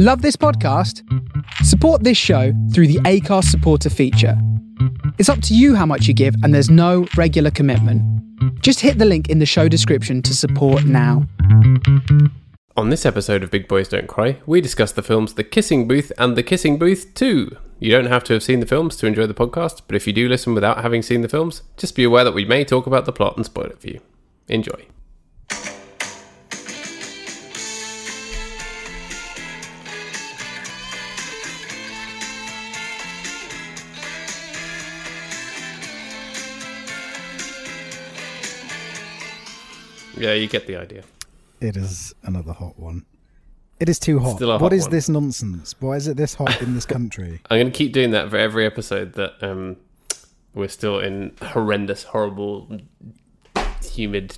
Love this podcast? Support this show through the Acast supporter feature. It's up to you how much you give, and there's no regular commitment. Just hit the link in the show description to support now. On this episode of Big Boys Don't Cry, we discuss the films The Kissing Booth and The Kissing Booth 2. You don't have to have seen the films to enjoy the podcast, but if you do listen without having seen the films, just be aware that we may talk about the plot and spoil it for you. Enjoy. Yeah, you get the idea. It is another hot one. It is too hot. Hot what is one. this nonsense? Why is it this hot in this country? I'm going to keep doing that for every episode that um, we're still in horrendous, horrible, humid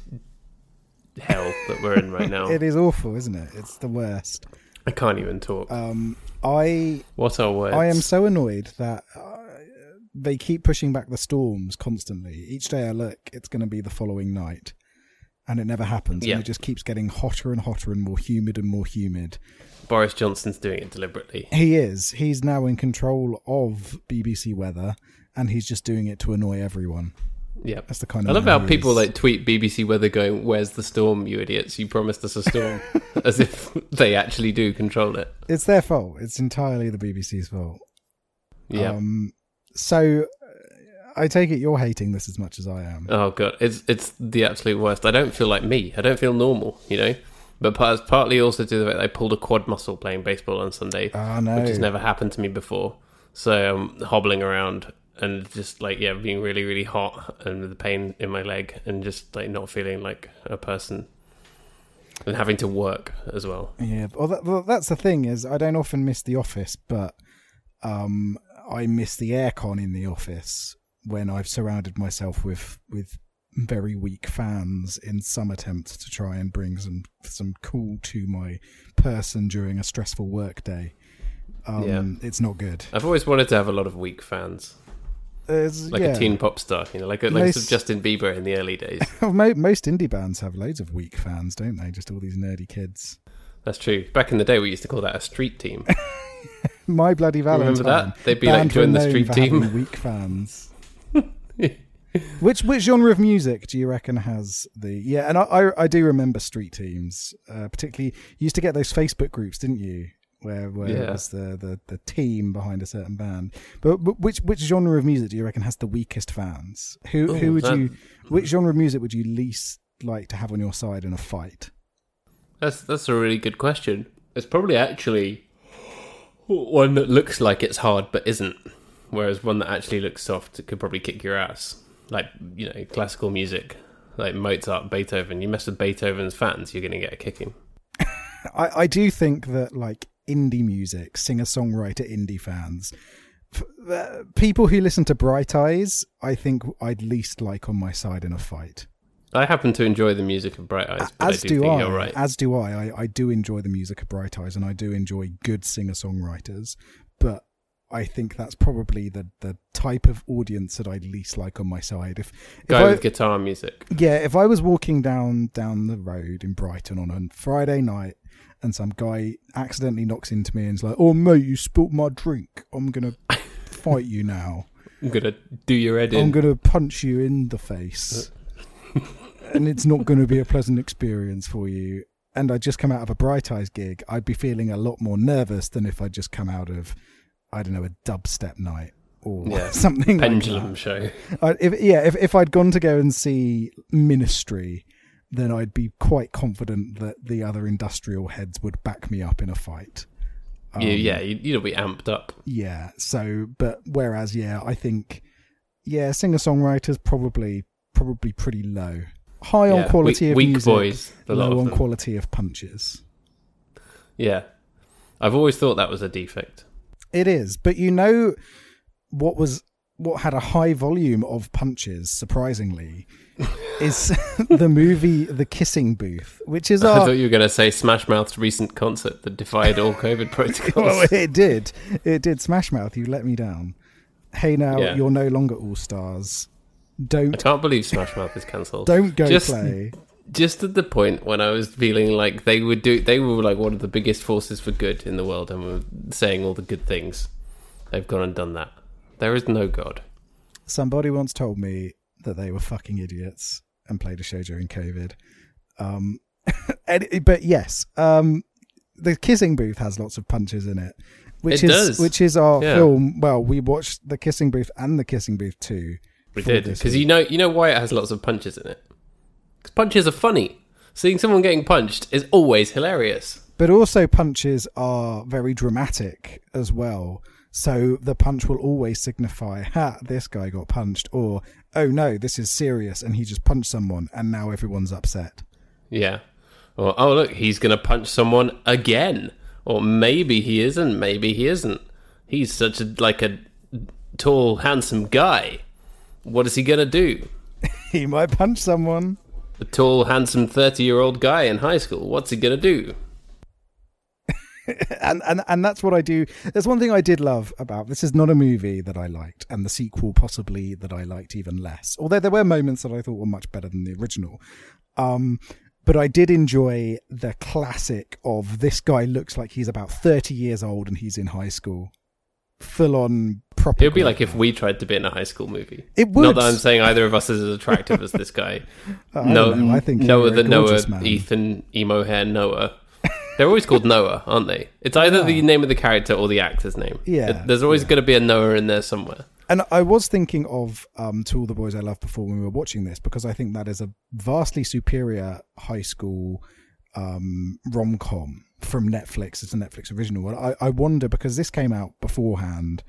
hell that we're in right now. it is awful, isn't it? It's the worst. I can't even talk. Um, I what are words? I am so annoyed that uh, they keep pushing back the storms constantly. Each day I look, it's going to be the following night, and it never happens. Yeah. And it just keeps getting hotter and hotter and more humid and more humid. Boris Johnson's doing it deliberately. He is. He's now in control of BBC weather, and he's just doing it to annoy everyone. Yeah. That's the kind of I love how people is. like tweet BBC weather going, "Where's the storm, you idiots? You promised us a storm," as if they actually do control it. It's their fault. It's entirely the BBC's fault. Yeah. Um, so I take it you're hating this as much as I am. oh god, it's it's the absolute worst. I don't feel like me. I don't feel normal. You know. But part, partly also to the fact I pulled a quad muscle playing baseball on Sunday, Ah, no. which has never happened to me before. So I'm hobbling around and just like yeah, being really really hot and the pain in my leg and just like not feeling like a person and having to work as well. Yeah, well, that, well, that's the thing is I don't often miss the office, but um, I miss the aircon in the office when I've surrounded myself with with very weak fans in some attempts to try and bring some some cool to my person during a stressful work day. Um, Yeah. it's not good. I've always wanted to have a lot of weak fans, like yeah. a teen pop star, you know, like a, like Most- Justin Bieber in the early days. Most indie bands have loads of weak fans, don't they? Just all these nerdy kids. That's true. Back in the day, we used to call that a street team. My bloody Valentine. Remember that? They'd be like, Band join were the street team. Weak fans. which which genre of music do you reckon has the yeah? And I I, I do remember street teams, uh, particularly. You used to get those Facebook groups, didn't you? Where where it was the, the the team behind a certain band. But, but which which genre of music do you reckon has the weakest fans? Who who would that- you? Which genre of music would you least like to have on your side in a fight? That's that's a really good question. It's probably actually one that looks like it's hard but isn't, whereas one that actually looks soft it could probably kick your ass. Like you know, classical music, like Mozart, Beethoven. You mess with Beethoven's fans, you're going to get a kicking. I, I do think that like indie music, singer songwriter indie fans, f- people who listen to Bright Eyes, I think I'd least like on my side in a fight. I happen to enjoy the music of Bright Eyes, but As I do, do I. right. As do I. I. I do enjoy the music of Bright Eyes, and I do enjoy good singer songwriters. But I think that's probably the the type of audience that I'd least like on my side. If, if Guy I, with guitar music. yeah, if I was walking down down the road in Brighton on a Friday night and some guy accidentally knocks into me and is like, "Oh mate, you spilt my drink. I'm gonna fight you now. I'm gonna do your head in. I'm gonna punch you in the face, and it's not gonna be a pleasant experience for you." And I just come out of a Bright Eyes gig, I'd be feeling a lot more nervous than if I'd just come out of, I don't know, a dubstep night or Yeah, something like Pendulum that. show. I, if, yeah, if if I'd gone to go and see Ministry, then I'd be quite confident that the other industrial heads would back me up in a fight. Um, yeah, you, you'll be amped up. yeah. So, but whereas, yeah, I think, yeah, singer songwriters probably probably pretty low. High Yeah, on quality weak, of weak music, boys. A lot low on them. quality of punches. Yeah, I've always thought that was a defect. It is, but you know what was what had a high volume of punches, surprisingly, is the movie The Kissing Booth, which is Our... I thought you were going to say Smash Mouth's recent concert that defied all COVID protocols. well, it did. It did. Smash Mouth, you let me down. Hey, now Yeah. you're no longer all stars. Don't I can't believe Smash Mouth is cancelled. don't go Just- play. Just at the point when I was feeling like they would do, they were like one of the biggest forces for good in the world, and were saying all the good things. They've gone and done that. There is no God. Somebody once told me that they were fucking idiots and played a show during COVID. Um, and, but yes, um, the kissing booth has lots of punches in it, which It is does. which is our Yeah. film. Well, we watched the kissing booth and the kissing booth too. We did because you know you know why it has lots of punches in it. Because punches are funny. Seeing someone getting punched is always hilarious. But also punches are very dramatic as well. So the punch will always signify, ha, this guy got punched, or, oh no, this is serious and he just punched someone and now everyone's upset. Yeah. Or oh look, he's gonna punch someone again. Or maybe he isn't. Maybe he isn't. He's such a like a tall, handsome guy. What is he gonna do? He might punch someone. A tall, handsome thirty-year-old guy in high school. What's he gonna do? and and and that's what I do. There's one thing I did love about this is not a movie that I liked, and the sequel possibly that I liked even less. Although there were moments that I thought were much better than the original. Um, but I did enjoy the classic of this guy looks like he's about 30 years old and he's in high school. Full on proper. It would be like if we tried to be in a high school movie. It would. Not that I'm saying either of us is as attractive as this guy. I no, know, I think Noah the Noah, man. Ethan, emo hair Noah. They're always called Noah, aren't they? It's either the name of the character or the actor's name. Yeah, There's always yeah. going to be a Noah in there somewhere. And I was thinking of um, To All the Boys I Loved Before when we were watching this because I think that is a vastly superior high school um, rom com from Netflix. It's a Netflix original. I, I wonder because this came out beforehand,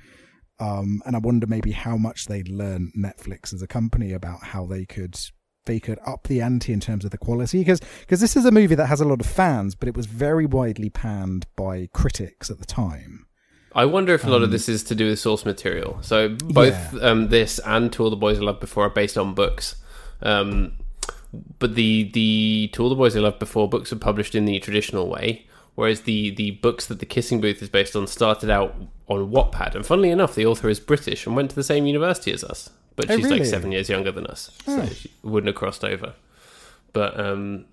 um, and I wonder maybe how much they'd learned Netflix as a company about how they could they could up the ante in terms of the quality because because this is a movie that has a lot of fans, but it was very widely panned by critics at the time. I wonder if a lot of this is to do with source material. So both um, this and To All the Boys I Loved Before are based on books. Um, but the the To All the Boys I Loved Before books are published in the traditional way, whereas the the books that the Kissing Booth is based on started out on Wattpad. And funnily enough, the author is British and went to the same university as us, but Oh, she's like seven years younger than us, so she wouldn't have crossed over. But um,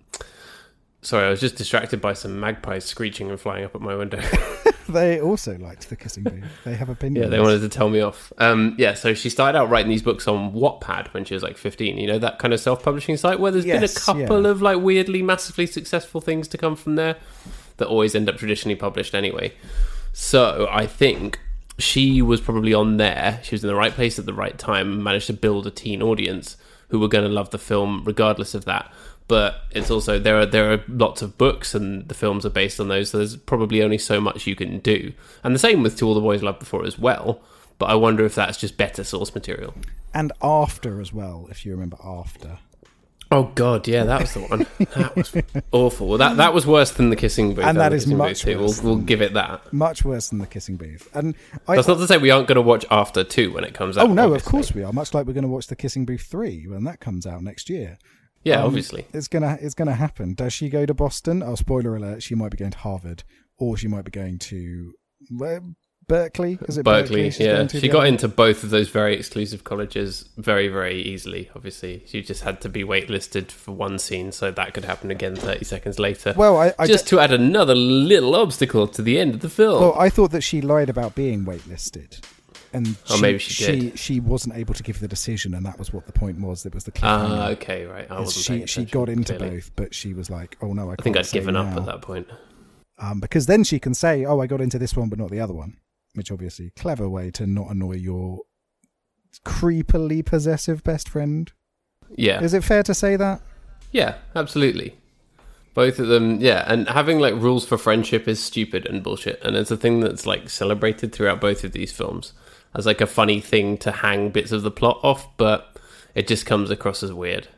sorry, I was just distracted by some magpies screeching and flying up at my window. They also liked the kissing booth. They have opinions. Yeah, they wanted to tell me off. Um, yeah, so she started out writing these books on Wattpad when she was like 15. You know, that kind of self publishing site where there's been a couple yeah. of like weirdly massively successful things to come from there that always end up traditionally published anyway. So I think she was probably on there. She was in the right place at the right time managed to build a teen audience who were going to love the film regardless of that. But it's also there are there are lots of books and the films are based on those. So there's probably only so much you can do. And the same with To All the Boys Loved Before as well. But I wonder if that's just better source material. and after as well, if you remember after. Oh God, yeah, that was the one. That was awful. Well, that that was worse than the kissing booth. And that is much Booth worse We'll, we'll give it that. Much worse than the kissing booth. And I That's not to say we aren't going to watch After Two when it comes out. Oh out. no, of course we are. Much like we're going to watch the Kissing Booth three when that comes out next year. Yeah, Um, obviously. It's gonna it's gonna happen. Does she go to Boston? Oh, spoiler alert! She might be going to Harvard, or she might be going to where, Berkeley. Is it Berkeley, she's yeah. She got other- into both of those very exclusive colleges very, very easily, obviously. She just had to be waitlisted for one scene, so that could happen again 30 seconds later. Well, I, I just to add another little obstacle to the end of the film. Well, I thought that she lied about being waitlisted, and Oh, she, maybe she She did. she wasn't able to give the decision, and that was what the point was. That was the Ah, cliffhanger. okay, right. I wasn't she she got into clearly. both, but she was like, "Oh no, I, I think I'd given up at that point. um, because then she can say, "Oh, I got into this one, but not the other one," which obviously clever way to not annoy your creepily possessive best friend. Yeah. Is it fair to say that? Yeah, absolutely. Both of them, yeah, and having like rules for friendship is stupid and bullshit, and it's a thing that's like celebrated throughout both of these films as like a funny thing to hang bits of the plot off, but it just comes across as weird.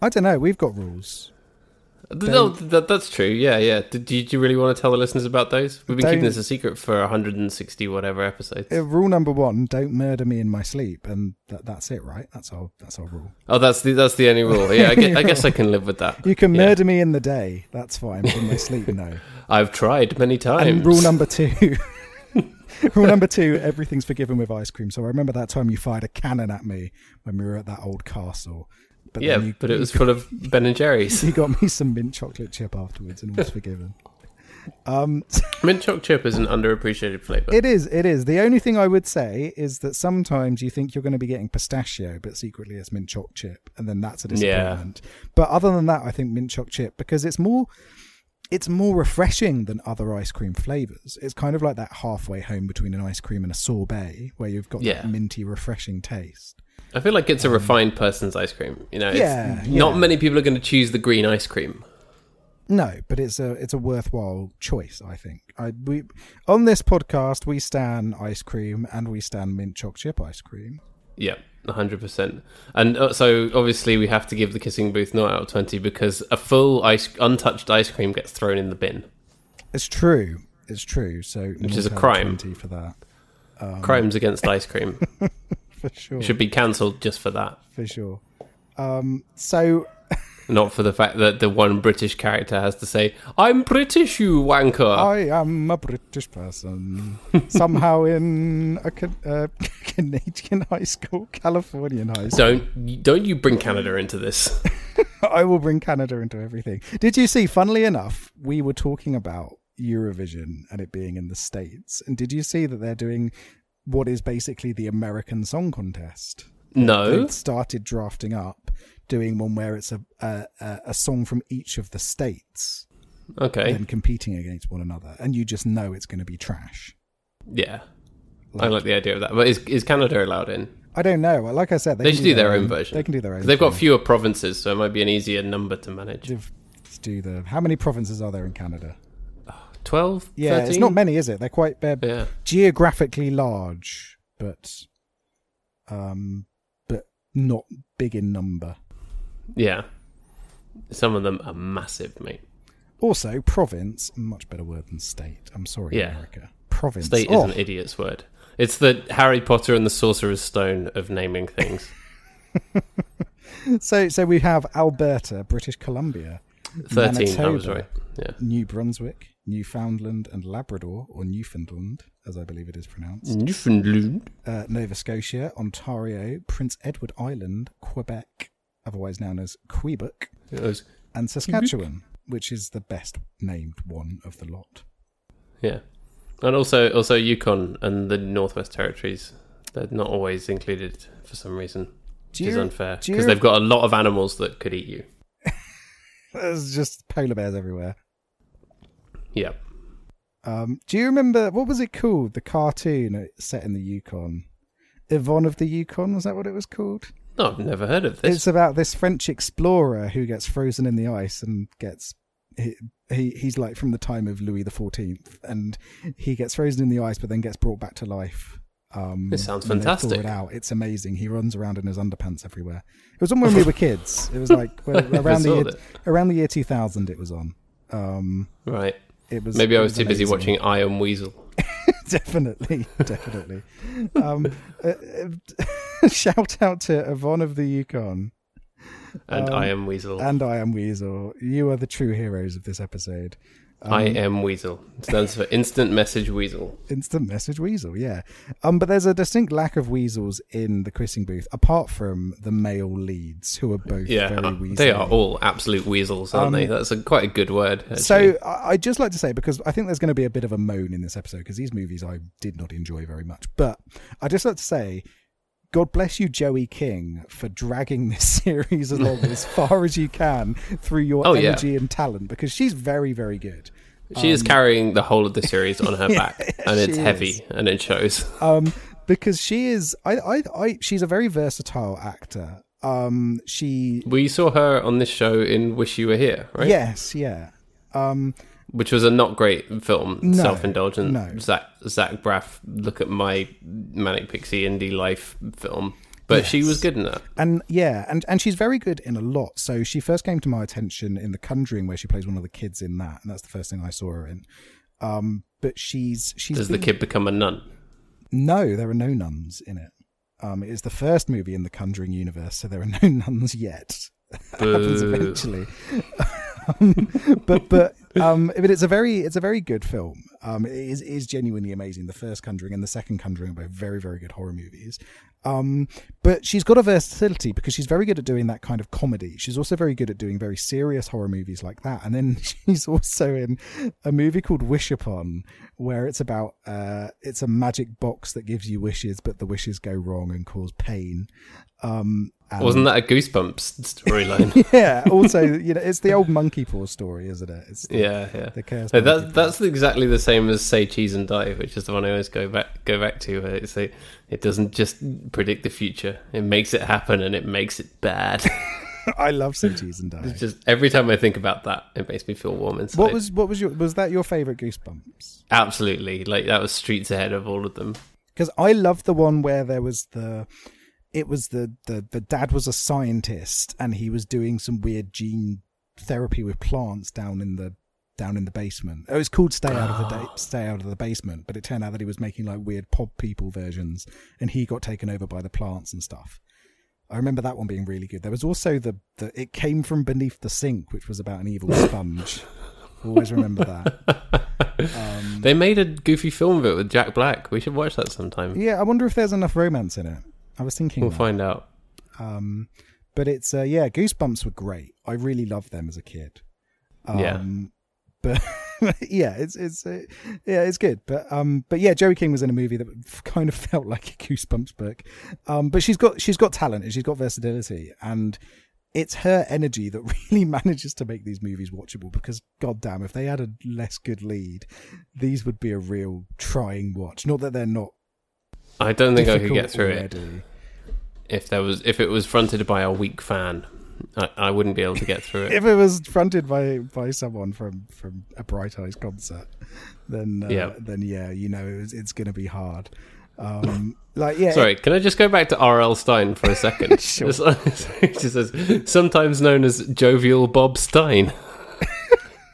I don't know. We've got rules. No, that, that's true. Yeah, yeah. Did, did you really want to tell the listeners about those? We've been keeping this a secret for 160 whatever episodes. Uh, rule number one: don't murder me in my sleep, and that, that's it, right? That's our that's our rule. Oh, that's the that's the only rule. Yeah, I guess, I, guess I can live with that. You can Yeah. murder me in the day. That's fine. In my sleep, no. I've tried many times. And rule number two. rule number two: everything's forgiven with ice cream. So I remember that time you fired a cannon at me when we were at that old castle, But yeah, you, but it was full of Ben and Jerry's. You got me some mint chocolate chip afterwards, and was forgiven. Um, Mint chocolate chip is an underappreciated flavour. it is, it is. The only thing I would say is that sometimes you think you're going to be getting pistachio, but secretly it's mint chocolate chip, and then that's a disappointment. But other than that, I think mint chocolate chip because it's more, it's more refreshing than other ice cream flavors. It's kind of like that halfway home between an ice cream and a sorbet, where you've got Yeah. that minty, refreshing taste. I feel like it's a refined person's ice cream. You know, it's, Yeah, not many people are going to choose the green ice cream. No, but it's a it's a worthwhile choice. I think. I we on this podcast we stand ice cream and we stand mint choc chip ice cream. Yeah, hundred percent. And uh, so obviously we have to give the kissing booth not out of twenty because a full ice untouched ice cream gets thrown in the bin. It's true. It's true. So Which is a naught out of crime. 20 for that Crimes against ice cream for sure. should be cancelled just for that, for sure. Um, so not for the fact that the one British character has to say, "I'm British, you wanker." I am a British person, somehow in a uh, Canadian high school, Californian high school. don't don't you bring Canada into this? I will bring Canada into everything. Did you see? Funnily enough, we were talking about Eurovision and it being in the states, and did you see that they're doing what is basically the American Song Contest? No. They'd started drafting up, doing one where it's a a, a song from each of the states, Okay. then competing against one another, and you just know it's going to be trash. Yeah. I like the idea of that. But is is Canada allowed in? I don't know. Like I said, they, They should do their own version. They can do their own. They've got fewer provinces, so it might be an easier number to manage. Let's do the. How many provinces are there in Canada? 12? Yeah, 13? it's not many, is it? They're quite they're Yeah. geographically large, but um, but not big in number. Yeah. Some of them are massive, mate. Also, province, much better word than state. I'm sorry, Yeah. America. Province. State oh, is an idiot's word. It's the Harry Potter and the Sorcerer's Stone of naming things. So, so we have Alberta, British Columbia, 13, I was Manitoba. right. Yeah. New Brunswick, Newfoundland and Labrador, or Newfoundland, as I believe it is pronounced. Newfoundland. uh, Nova Scotia, Ontario, Prince Edward Island, Quebec, otherwise known as Quebec, was- and Saskatchewan, which is the best named one of the lot. yeah. And also, also Yukon and the Northwest Territories. They're not always included for some reason, which Do is unfair because they've got a lot of animals that could eat you. There's just polar bears everywhere. Yeah. Um, do you remember what was it called? The cartoon uh, set in the Yukon. Yvon of the Yukon was that what it was called? No, I've never heard of this. It's about this French explorer who gets frozen in the ice and gets he, he he's like from the time of Louis the Fourteenth, and he gets frozen in the ice, but then gets brought back to life. Um, This sounds when they thaw fantastic. It out. It's amazing. He runs around in his underpants everywhere. It was on when we were kids. It was like well, around the year, that. around the year two thousand. It was on. Um, Right. It was Maybe I was too busy watching I Am Weasel. definitely, definitely. um, uh, uh, shout out to Yvon of the Yukon. And Um, I Am Weasel. And I am Weasel. You are the true heroes of this episode. I Am Weasel. It stands for Instant Message Weasel. Instant message weasel, yeah. Um, but there's a distinct lack of weasels in the kissing booth, apart from the male leads, who are both Yeah, very weasel. they are all absolute weasels, aren't Um, they? That's a, quite a good word. Actually. So I- I'd just like to say because I think there's going to be a bit of a moan in this episode because these movies I did not enjoy very much. But I'd just like to say, God bless you, Joey King, for dragging this series along as far as you can through your Oh, yeah. energy and talent because she's very, very good. she is carrying the whole of the series on her back, and it's heavy, is. and it shows. um, because she is, I, I, I, she's a very versatile actor. Um, she, We saw her on this show in Wish You Were Here, right? yes, yeah. Um, Which was a not great film, No, self-indulgent. no. Zach Zach Braff, look at my manic pixie indie life film, but she was good in that. and yeah, and and she's very good in a lot. So she first came to my attention in The Conjuring, where she plays one of the kids in that, and that's the first thing I saw her in. Um, but she's she's Does the kid become a nun? No, there are no nuns in it. Um, it is the first movie in the Conjuring universe, so there are no nuns yet. happens eventually. um, but but um, but it's a very it's a very good film. Um, it is, genuinely amazing. The first Conjuring and the second Conjuring are both very very good horror movies. Um, but she's got a versatility because she's very good at doing that kind of comedy. She's also very good at doing very serious horror movies like that. And then she's also in a movie called Wish Upon, where it's about uh, it's a magic box that gives you wishes, but the wishes go wrong and cause pain. Um, and Wasn't that a Goosebumps storyline? yeah. Also, you know, it's the old monkey paw story, isn't it? It's the, yeah, yeah. the curse. No, that, that's exactly the same as say cheese and die, which is the one I always go back go back to. Where it's like, it doesn't just predict the future; it makes it happen, and it makes it bad. I love Say Cheese and Die. It's just every time I think about that, it makes me feel warm inside. What was what was your was that your favorite Goosebumps? absolutely like that was streets ahead of all of them. because I love the one where there was the it was the, the the dad was a scientist and he was doing some weird gene therapy with plants down in the down in the basement. It was called Stay Out of the da- Stay Out of the Basement, but it turned out that he was making like weird pod people versions and he got taken over by the plants and stuff. I remember that one being really good. There was also the, the it came from beneath the sink, which was about an evil sponge. Always remember that. Um, They made a goofy film of it with Jack Black. We should watch that sometime. yeah, I wonder if there's enough romance in it. I was thinking We'll that. find out. Um, but it's uh, yeah, Goosebumps were great. I really loved them as a kid. Um, Yeah. But yeah, it's it's uh, yeah, it's good. But um, but yeah, Joey King was in a movie that kind of felt like a Goosebumps book. Um, but she's got she's got talent and she's got versatility and. It's her energy that really manages to make these movies watchable because, goddamn, if they had a less good lead, these would be a real trying watch. Not that they're not I don't think I could get through it if there was if it was fronted by a weak fan. I, I wouldn't be able to get through it. if it was fronted by by someone from from a Bright Eyes concert, then uh, Yeah. then yeah, you know it's, it's going to be hard. Um, like yeah, Sorry, can I just go back to R.L. Stine for a second? Sure. It just says, sometimes known as Jovial Bob Stine.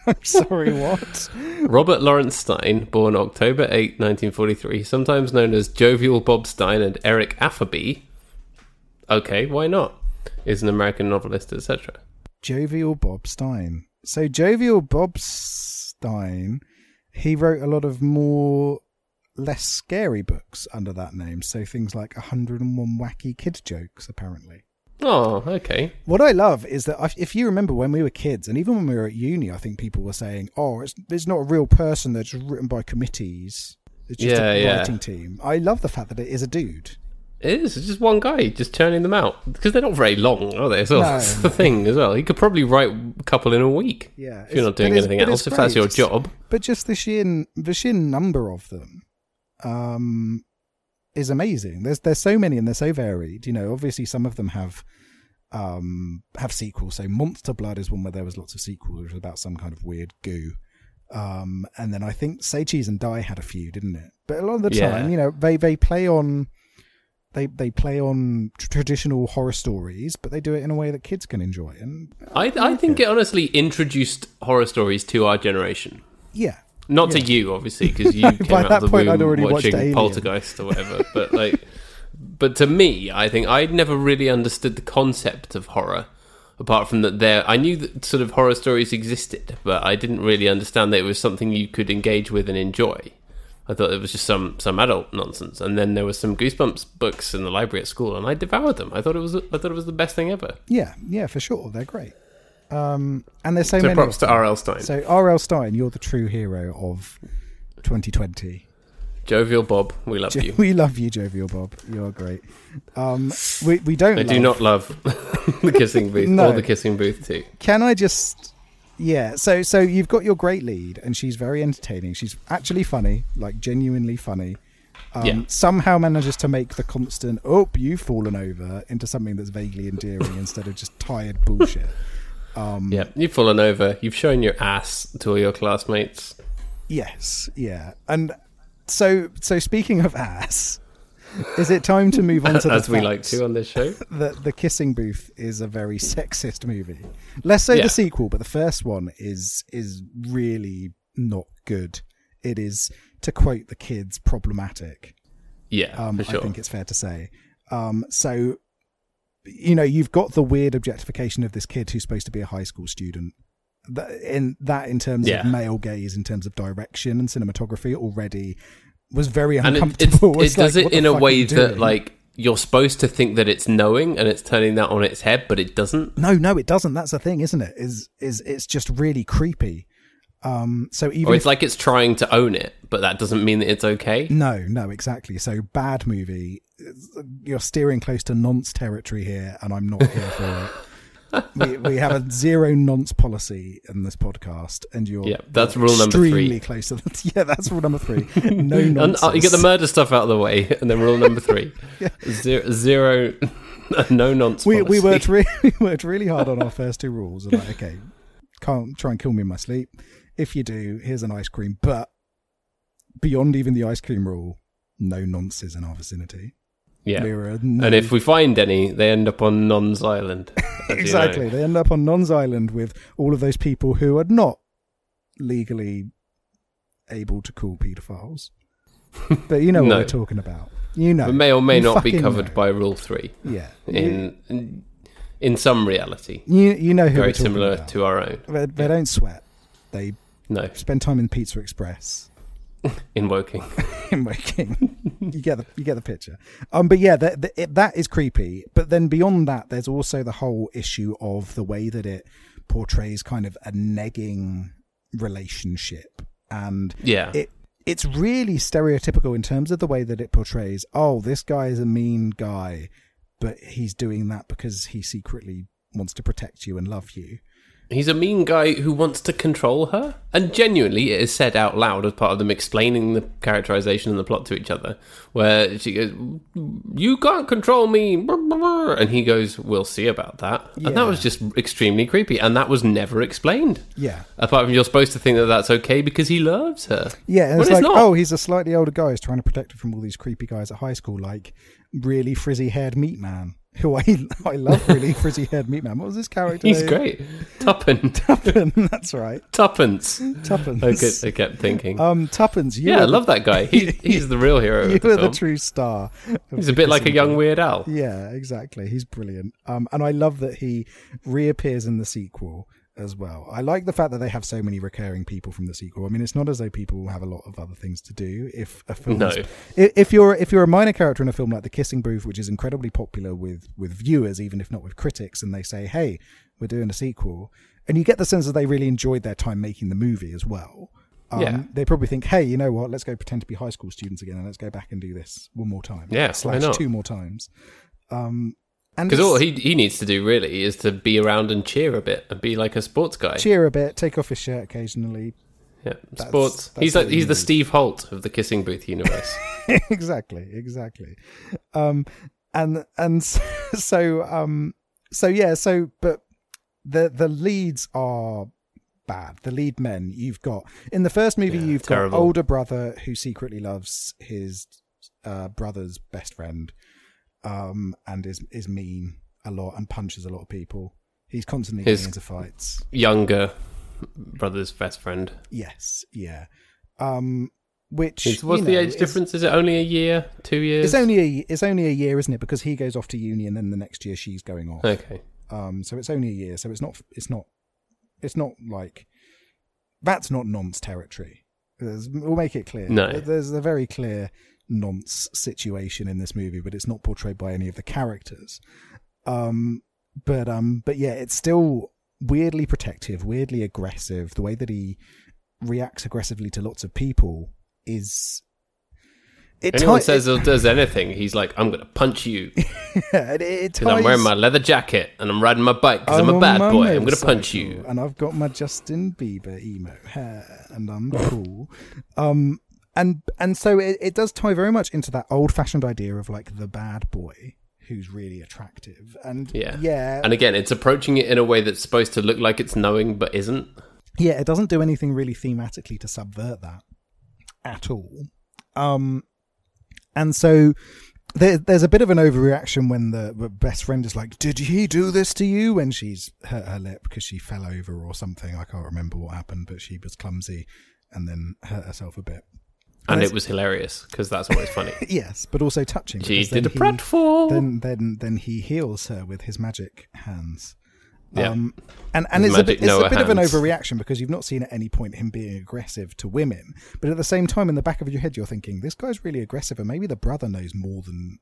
I'm sorry, what? Robert Lawrence Stine, born October 8, 1943, sometimes known as Jovial Bob Stine and Eric Affabee. Okay, why not? Is an American novelist, etc. Jovial Bob Stine. So Jovial Bob Stine, he wrote a lot of more less scary books under that name. So things like 101 Wacky Kid Jokes, apparently. Oh, okay. What I love is that if- you remember when we were kids, and even when we were at uni, I think people were saying, "Oh, it's it's not a real person that's written by committees. It's just Yeah, a yeah. writing team." I love the fact that it is a dude. It is. It's just one guy just turning them out because they're not very long, are they? So No. that's the thing as well. He could probably write a couple in a week. Yeah, if you're not doing anything else, if that's your job. But just the sheer the sheer number of them um, is amazing. There's there's so many and they're so varied. You know, obviously some of them have um, have sequels. So Monster Blood is one where there was lots of sequels, which was about some kind of weird goo. Um, and then I think Say Cheese and Die had a few, didn't it? But a lot of the Yeah. time, you know, they they play on they they play on tr- traditional horror stories, but they do it in a way that kids can enjoy. And I, I think it honestly introduced horror stories to our generation. yeah, Not to you, obviously, because you came out of the point, already watching Poltergeist or whatever. but like, but to me, I think I'd never really understood the concept of horror. Apart from that, there I knew that sort of horror stories existed, but I didn't really understand that it was something you could engage with and enjoy. I thought it was just some some adult nonsense. And then there was some Goosebumps books in the library at school, and I devoured them. I thought it was I thought it was the best thing ever. yeah, yeah, for sure, they're great. Um, and there's so, So many. props to. R.L. Stine, So R.L. Stine, you're the true hero of 2020. Jovial Bob. We love you. We love you, Jovial Bob. You're great. Um, we we don't. I do not love the kissing booth No. or the kissing booth too. Can I just? Yeah. So so you've got your great lead, and she's very entertaining. She's actually funny, like genuinely funny. Um, Yeah. Somehow manages to make the constant "oh, you've fallen over" into something that's vaguely endearing instead of just tired bullshit. Um, Yeah, you've fallen over. You've shown your ass to all your classmates. Yes, yeah. And so so speaking of ass, is it time to move on to the as we like to on this show. that the Kissing Booth is a very sexist movie? Less so Yeah. the sequel, but the first one is is really not good. It is, to quote the kids, problematic. Yeah, Um, for sure. I think it's fair to say. Um, so, you know, you've got the weird objectification of this kid who's supposed to be a high school student. that in that in terms Yeah. of male gaze, in terms of direction and cinematography, already was very and it, uncomfortable. It's like, does it in a way that like you're supposed to think that it's knowing and it's turning that on its head but it doesn't no, no, it doesn't. That's the thing, isn't it? Is is it's just really creepy. Um, so even or if it's like it's trying to own it but that doesn't mean that it's okay No, no, exactly. So bad movie. You're steering close to nonce territory here, and I'm not here for it. We, we have a zero nonce policy in this podcast, and you're Yeah, that's rule number three. extremely close to that. Yeah, that's rule number three. No and, uh, you get the murder stuff out of the way and then rule number three zero, zero no nonce. we we worked really we worked really hard on our first two rules. Like, okay, can't try and kill me in my sleep. If you do, here's an ice cream. But beyond even the ice cream rule, no nonces in our vicinity. yeah no and if we find any they end up on non's island as you know. exactly. They end up on Non's Island with all of those people who are not legally able to call paedophiles. But you know what we're talking about. You know. but may or may not be covered know. by rule three Yeah. in in, in some reality You you know who very similar about. to our own They, they don't sweat. They no spend time in Pizza Express. in Woking in Woking. you get the you get the picture. Um, but yeah, that that- it, that is creepy. But then beyond that, there's also the whole issue of the way that it portrays kind of a negging relationship, and yeah it it's really stereotypical in terms of the way that it portrays. Oh, this guy is a mean guy, but he's doing that because he secretly wants to protect you and love you. He's a mean guy who wants to control her. And genuinely, it is said out loud as part of them explaining the characterization and the plot to each other, where she goes, You can't control me. And he goes, We'll see about that. And that was just extremely creepy. And that was never explained. Yeah, Apart from you're supposed to think that that's okay because he loves her. Yeah, and it's it's like, not. oh, he's a slightly older guy who's trying to protect her from all these creepy guys at high school, like really frizzy haired meat man. Who I I love really frizzy haired meat man. What was his character? He's great. Tuppen. Tuppen, that's right. Tuppence. Tuppence. I, kept, I kept thinking. Um, Tuppence, you yeah, were I love that guy. He, he's the real hero the, of the you were the true star. He's a bit like a young Weird Al. Yeah, exactly. He's brilliant. Um, and I love that he reappears in the sequel as well. I like the fact that they have so many recurring people from the sequel. I mean, it's not as though people have a lot of other things to do. If a film, No. if you're if you're a minor character in a film like The Kissing Booth, which is incredibly popular with with viewers, even if not with critics, and they say, "Hey, we're doing a sequel," and you get the sense that they really enjoyed their time making the movie as well. Um, Yeah. They probably think, hey, you know what? Let's go pretend to be high school students again and let's go back and do this one more time. Yeah, slash two more times. Um, Because all he he needs to do really is to be around and cheer a bit and be like a sports guy. cheer a bit, take off his shirt occasionally. Yeah, That's- sports. that's he's like he he's the. Steve Holt of the Kissing Booth universe. exactly, exactly. Um, and and so um, so yeah, so but the the leads are bad. The lead men you've got in the first movie, Yeah, you've terrible. got older brother who secretly loves his uh, brother's best friend, um, and is is mean a lot and punches a lot of people. He's constantly His- getting into fights. Younger brother's best friend. Yes, yeah. Um, which It's- What's you the age difference? Is it only a year, two years? It's only a it's only a year, isn't it? Because he goes off to uni, and then the next year she's going off. okay. Um, so it's only a year. So it's not it's not it's not like that's not nonce territory. There's, we'll make it clear. No. there's a very clear nonce situation in this movie, but it's not portrayed by any of the characters. Um, but um, but yeah, it's still weirdly protective, weirdly aggressive. The way that he reacts aggressively to lots of people is. It Anyone ti- says or does anything, he's like, "I'm gonna punch you Yeah, it, it because I'm wearing my leather jacket and I'm riding my bike because I'm, a bad boy. I'm gonna punch you." And I've got my Justin Bieber emo hair, and I'm cool. um, and and so it, it does tie very much into that old-fashioned idea of like the bad boy who's really attractive, and Yeah. yeah, And again, it's approaching it in a way that's supposed to look like it's knowing but isn't. yeah. It doesn't do anything really thematically to subvert that at all. Um, and so there, there's a bit of an overreaction when the, the best friend is like, "Did he do this to you?" When she's hurt her lip because she fell over or something. I can't remember what happened, but she was clumsy and then hurt herself a bit. And it was hilarious because that's always funny. Yes, but also touching. She did a pratfall. Then, then, then he heals her with his magic hands. Yeah. Um, and and it's a bit, it's a bit of an overreaction because you've not seen at any point him being aggressive to women, but at the same time, in the back of your head, you're thinking this guy's really aggressive, and maybe the brother knows more than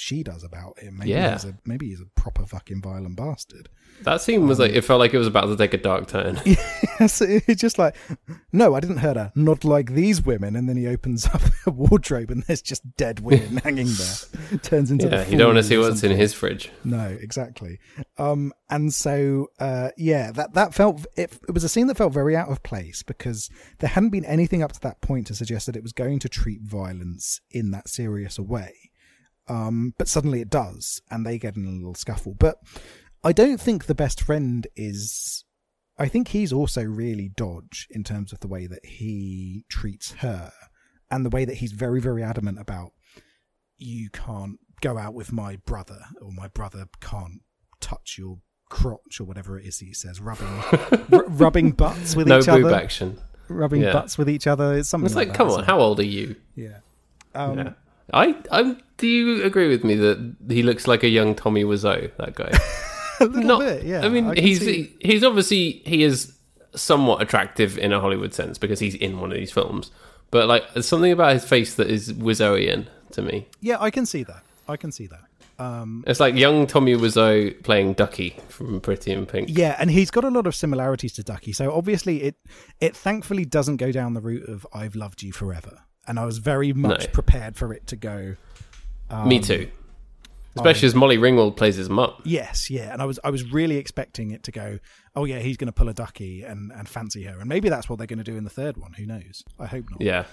she does about him. Maybe Yeah. he's a, maybe he's a proper fucking violent bastard. That scene was like it felt like it was about to take a dark turn. Yes, it's just like, no, I didn't hurt her. Not like these women. And then he opens up a wardrobe and there's just dead women hanging there. Turns into Yeah, you don't want to see what's in his fridge. No, exactly. Um, and so, uh, yeah, that that felt it, it was a scene that felt very out of place because there hadn't been anything up to that point to suggest that it was going to treat violence in that serious a way. Um, but suddenly it does, and they get in a little scuffle. But I don't think the best friend is. I think he's also really dodge in terms of the way that he treats her, and the way that he's very, very adamant about you can't go out with my brother, or my brother can't touch your crotch, or whatever it is he says, rubbing r- rubbing butts with No each other. No boob action. rubbing Yeah. butts with each other. It's something It's like, that, come on, how old are you? Yeah. Um, Yeah. I, I, do you agree with me that he looks like a young Tommy Wiseau? That guy. a little Not, bit, yeah. I mean, can he's see- he's obviously he is somewhat attractive in a Hollywood sense because he's in one of these films. But like, there's something about his face that is Wiseauian to me. yeah, I can see that. I can see that. Um, It's like young Tommy Wiseau playing Ducky from Pretty in Pink. yeah, and he's got a lot of similarities to Ducky. So obviously, it it thankfully doesn't go down the route of "I've loved you forever," and I was very much No. prepared for it to go. Um, Me too. Especially as Molly Ringwald plays his mum. Yes, yeah, and I was I was really expecting it to go. Oh yeah, he's going to pull a ducky and and fancy her, and maybe that's what they're going to do in the third one. Who knows? I hope not. Yeah.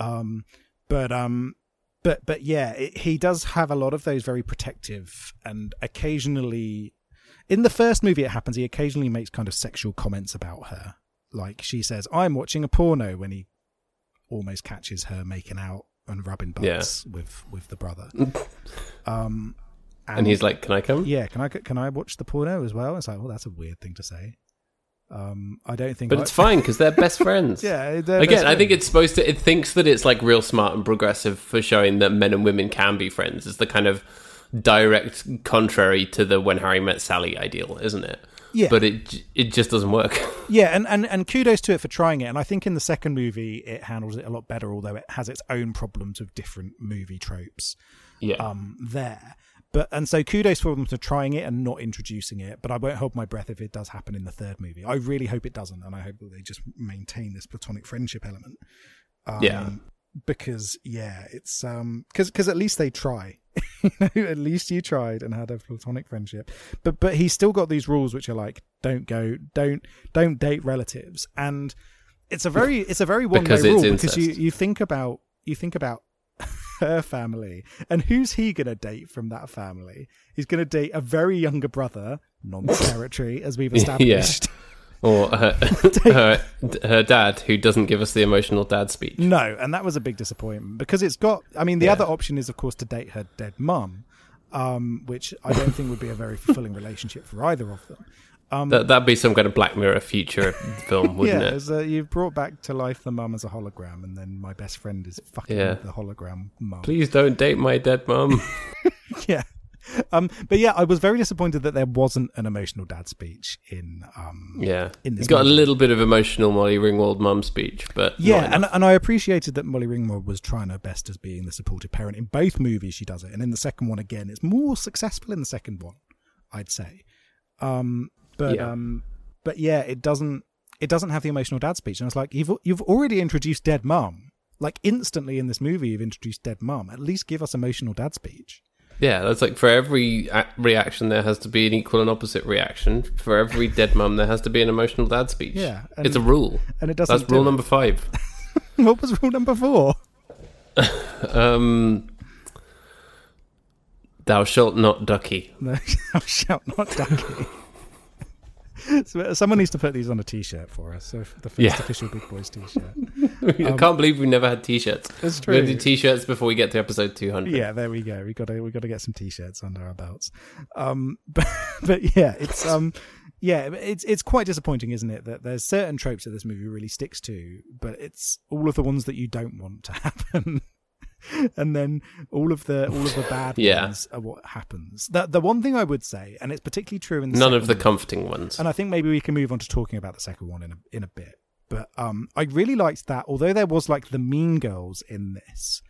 Um, but um, but but yeah, it, he does have a lot of those very protective and occasionally. In the first movie, it happens. He occasionally makes kind of sexual comments about her, like she says, "I'm watching a porno" when he almost catches her making out and rubbing butts with with the brother. um, And he's like, "Can I come?" yeah, can I can I watch the porno as well? It's like, well, that's a weird thing to say. Um, I don't think, But I- it's fine because they're best friends. yeah. they're Again, best I think it's supposed to. It thinks that it's like real smart and progressive for showing that men and women can be friends. It's the kind of direct contrary to the when Harry met Sally ideal, isn't it? Yeah. But it it just doesn't work. yeah, and, and and kudos to it for trying it. And I think in the second movie, it handles it a lot better, although it has its own problems of different movie tropes yeah. um, there. But and so kudos for them for trying it and not introducing it. But I won't hold my breath if it does happen in the third movie. I really hope it doesn't, and I hope that they just maintain this platonic friendship element. Um, Yeah. Because yeah, it's um because because at least they try. you know, at least you tried and had a platonic friendship. But but he's still got these rules which are like don't go, don't don't date relatives, and it's a very it's a very one way rule because you you think about you think about her family and who's he gonna date from that family? He's gonna date a very younger brother, non-territory as we've established. Or her, her her dad, who doesn't give us the emotional dad speech. No, and that was a big disappointment because it's got. I mean, the Yeah. other option is, of course, to date her dead mum, um, which I don't think would be a very fulfilling relationship for either of them. That that'd be some kind of Black Mirror future film, wouldn't yeah, it? uh, you've brought back to life the mum as a hologram, and then my best friend is fucking Yeah. the hologram mum. Please don't date my dead mum. Yeah. Um, but yeah, I was very disappointed that there wasn't an emotional dad speech in. Um, Yeah, In this he's got a little bit of emotional Molly Ringwald mum speech, but Yeah, and and I appreciated that Molly Ringwald was trying her best as being the supportive parent in both movies. She does it, and in the second one again, it's more successful in the second one, I'd say. Um, but Yeah. um, but yeah, it doesn't it doesn't have the emotional dad speech, and it's like you've you've already introduced dead mum, like instantly in this movie, you've introduced dead mum. At least give us emotional dad speech. Yeah, that's like for every reaction there has to be an equal and opposite reaction. For every dead mum, there has to be an emotional dad speech. Yeah, it's a rule. And it doesn't. That's rule it. number five. What was rule number four? Um, thou shalt not ducky. No, thou shalt not ducky. So, someone needs to put these on a T-shirt for us. So the first Yeah. official Big Boys T-shirt. I can't believe we never had t-shirts. It's We're gonna do t-shirts before we get to episode two hundred. Yeah, there we go. We got to we got to get some T-shirts under our belts. Um, but but yeah, it's um, yeah, it's it's quite disappointing, isn't it? That there's certain tropes that this movie really sticks to, but it's all of the ones that you don't want to happen. and then all of the all of the bad Yeah. ones are what happens. The the one thing I would say, and it's particularly true in None of the comforting ones. and I think maybe we can move on to talking about the second one in a in a bit. But um, I really liked that. Although there was like the Mean Girls in this,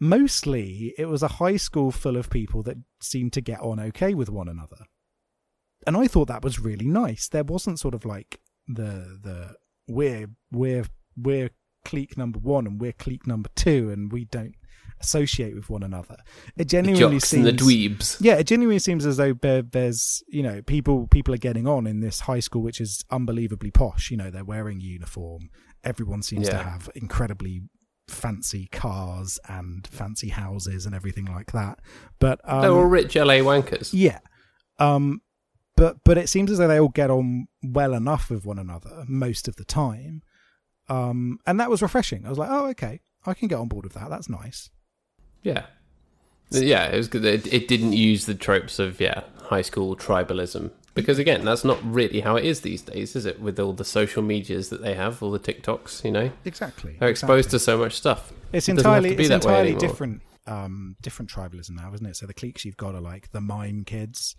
mostly it was a high school full of people that seemed to get on okay with one another, and I thought that was really nice. There wasn't sort of like the the we're we're we're clique number one and we're clique number two, and we don't associate with one another. It genuinely seems the dweebs. yeah, it genuinely seems as though there, there's, you know, people people are getting on in this high school, which is unbelievably posh. You know, they're wearing uniform. Everyone seems to have incredibly fancy cars and fancy houses and everything like that. But um, They're all rich LA wankers. yeah, um, but but it seems as though they all get on well enough with one another most of the time, um, and that was refreshing. I was like, oh, okay, I can get on board with that. That's nice. Yeah. Yeah, it was good. It, it didn't use the tropes of yeah high school tribalism because again, that's not really how it is these days, is it? With all the social medias that they have, all the TikToks, you know, Exactly. they're exposed to so much stuff. It's It entirely it's entirely different um different tribalism now, isn't it? So the cliques you've got are like the mime kids.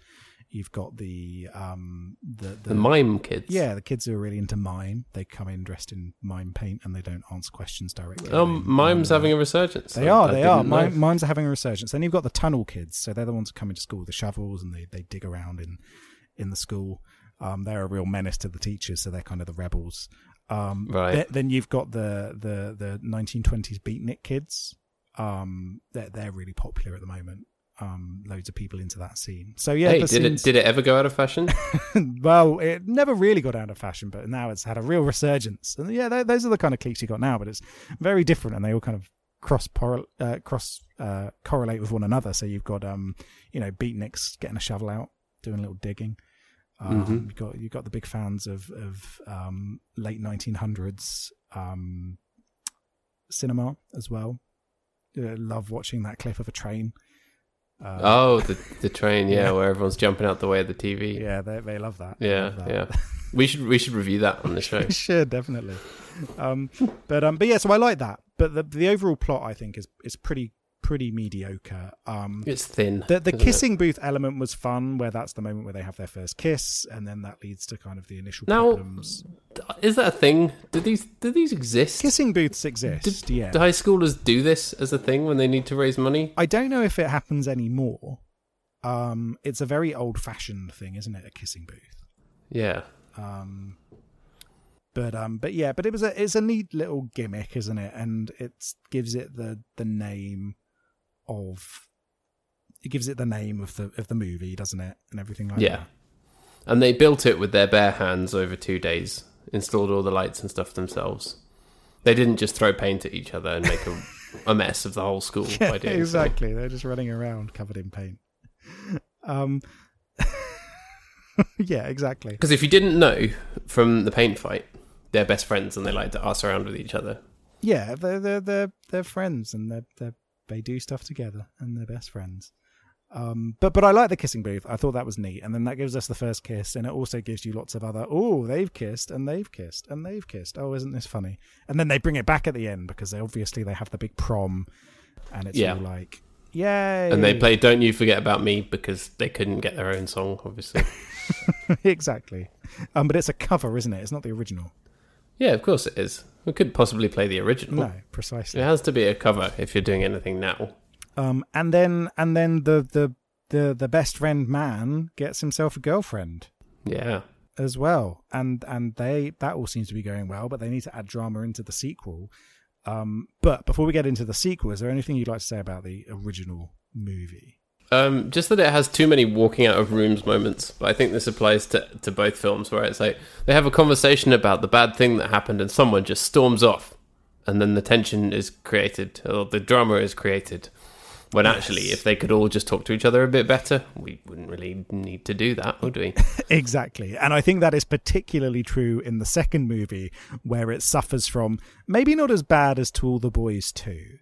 You've got the um the the, The mime kids. yeah the kids who are really into mime. They come in dressed in mime paint and they don't answer questions directly. Um, mime's having a resurgence. They I- are, they are. Mime, mimes are having a resurgence. Then you've got the tunnel kids, so they're the ones who come into school with the shovels and they, they dig around in in the school. Um, they're a real menace to the teachers, so they're kind of the rebels. Um, Right. th- then you've got the the the 1920s beatnik kids. Um, they're they're really popular at the moment. Um, loads of people into that scene. So yeah, hey, did it did it ever go out of fashion? well, it never really got out of fashion, but now it's had a real resurgence. And yeah, th- those are the kind of cliques you got now, but it's very different, and they all kind of cross por- uh, cross uh, correlate with one another. So you've got um, you know, beatniks getting a shovel out, doing a little digging. Um, Mhm. You've got you've got the big fans of of um, late 1900s um, cinema as well. Uh, love watching that clip of a train. Uh, oh, the the train, yeah, Yeah. where everyone's jumping out the way of the TV. yeah, they they love that. Yeah, love that. yeah. We should we should review that on the show. sure, definitely. Um, but um, but yeah, so I like that. But the the overall plot, I think, is is pretty pretty mediocre. Um, It's thin. the the isn't it? kissing booth element was fun, where that's the moment where they have their first kiss, and then that leads to kind of the initial Now- problems. Is that a thing? Do these do these exist? Kissing booths exist, Did- yeah. Do high schoolers do this as a thing when they need to raise money? I don't know if it happens anymore. Um, it's a very old fashioned thing, isn't it? A kissing booth. Yeah. Um, but um, but yeah, but it was a it's a neat little gimmick, isn't it? And it gives it the the name of it gives it the name of the of the movie, doesn't it? And everything like Yeah. And they built it with their bare hands over two days, installed all the lights and stuff themselves. They didn't just throw paint at each other and make a, a mess of the whole school that. by doing so. exactly. They're just running around covered in paint. Um, yeah, exactly. Because if you didn't know from the paint fight, they're best friends and they like to ass around with each other. Yeah, they're they're they're, they're friends and they're they they do stuff together and they're best friends. Um, but but I like the kissing booth. I thought that was neat, and then that gives us the first kiss, and it also gives you lots of other. Oh, they've kissed and they've kissed and they've kissed. Oh, isn't this funny? And then they bring it back at the end because they obviously they have the big prom, and it's Yeah. all like, yay! And they play "Don't You Forget About Me" because they couldn't get their own song, obviously. exactly. Um, but it's a cover, isn't it? It's not the original. Yeah, of course it is. We could possibly play the original. No, precisely. It has to be a cover if you're doing anything now. Um, and then and then the the the the best friend man gets himself a girlfriend. Yeah. as well and and they that all seems to be going well but they need to add drama into the sequel um but before we get into the sequel is there anything you'd like to say about the original movie Um, just that it has too many walking out of rooms moments. But I think this applies to, to both films where it's like they have a conversation about the bad thing that happened and someone just storms off. And then the tension is created, or the drama is created. When actually, if they could all just talk to each other a bit better, we wouldn't really need to do that, would we? exactly and i think that is particularly true in the second movie where it suffers from maybe not as bad as to all the boys too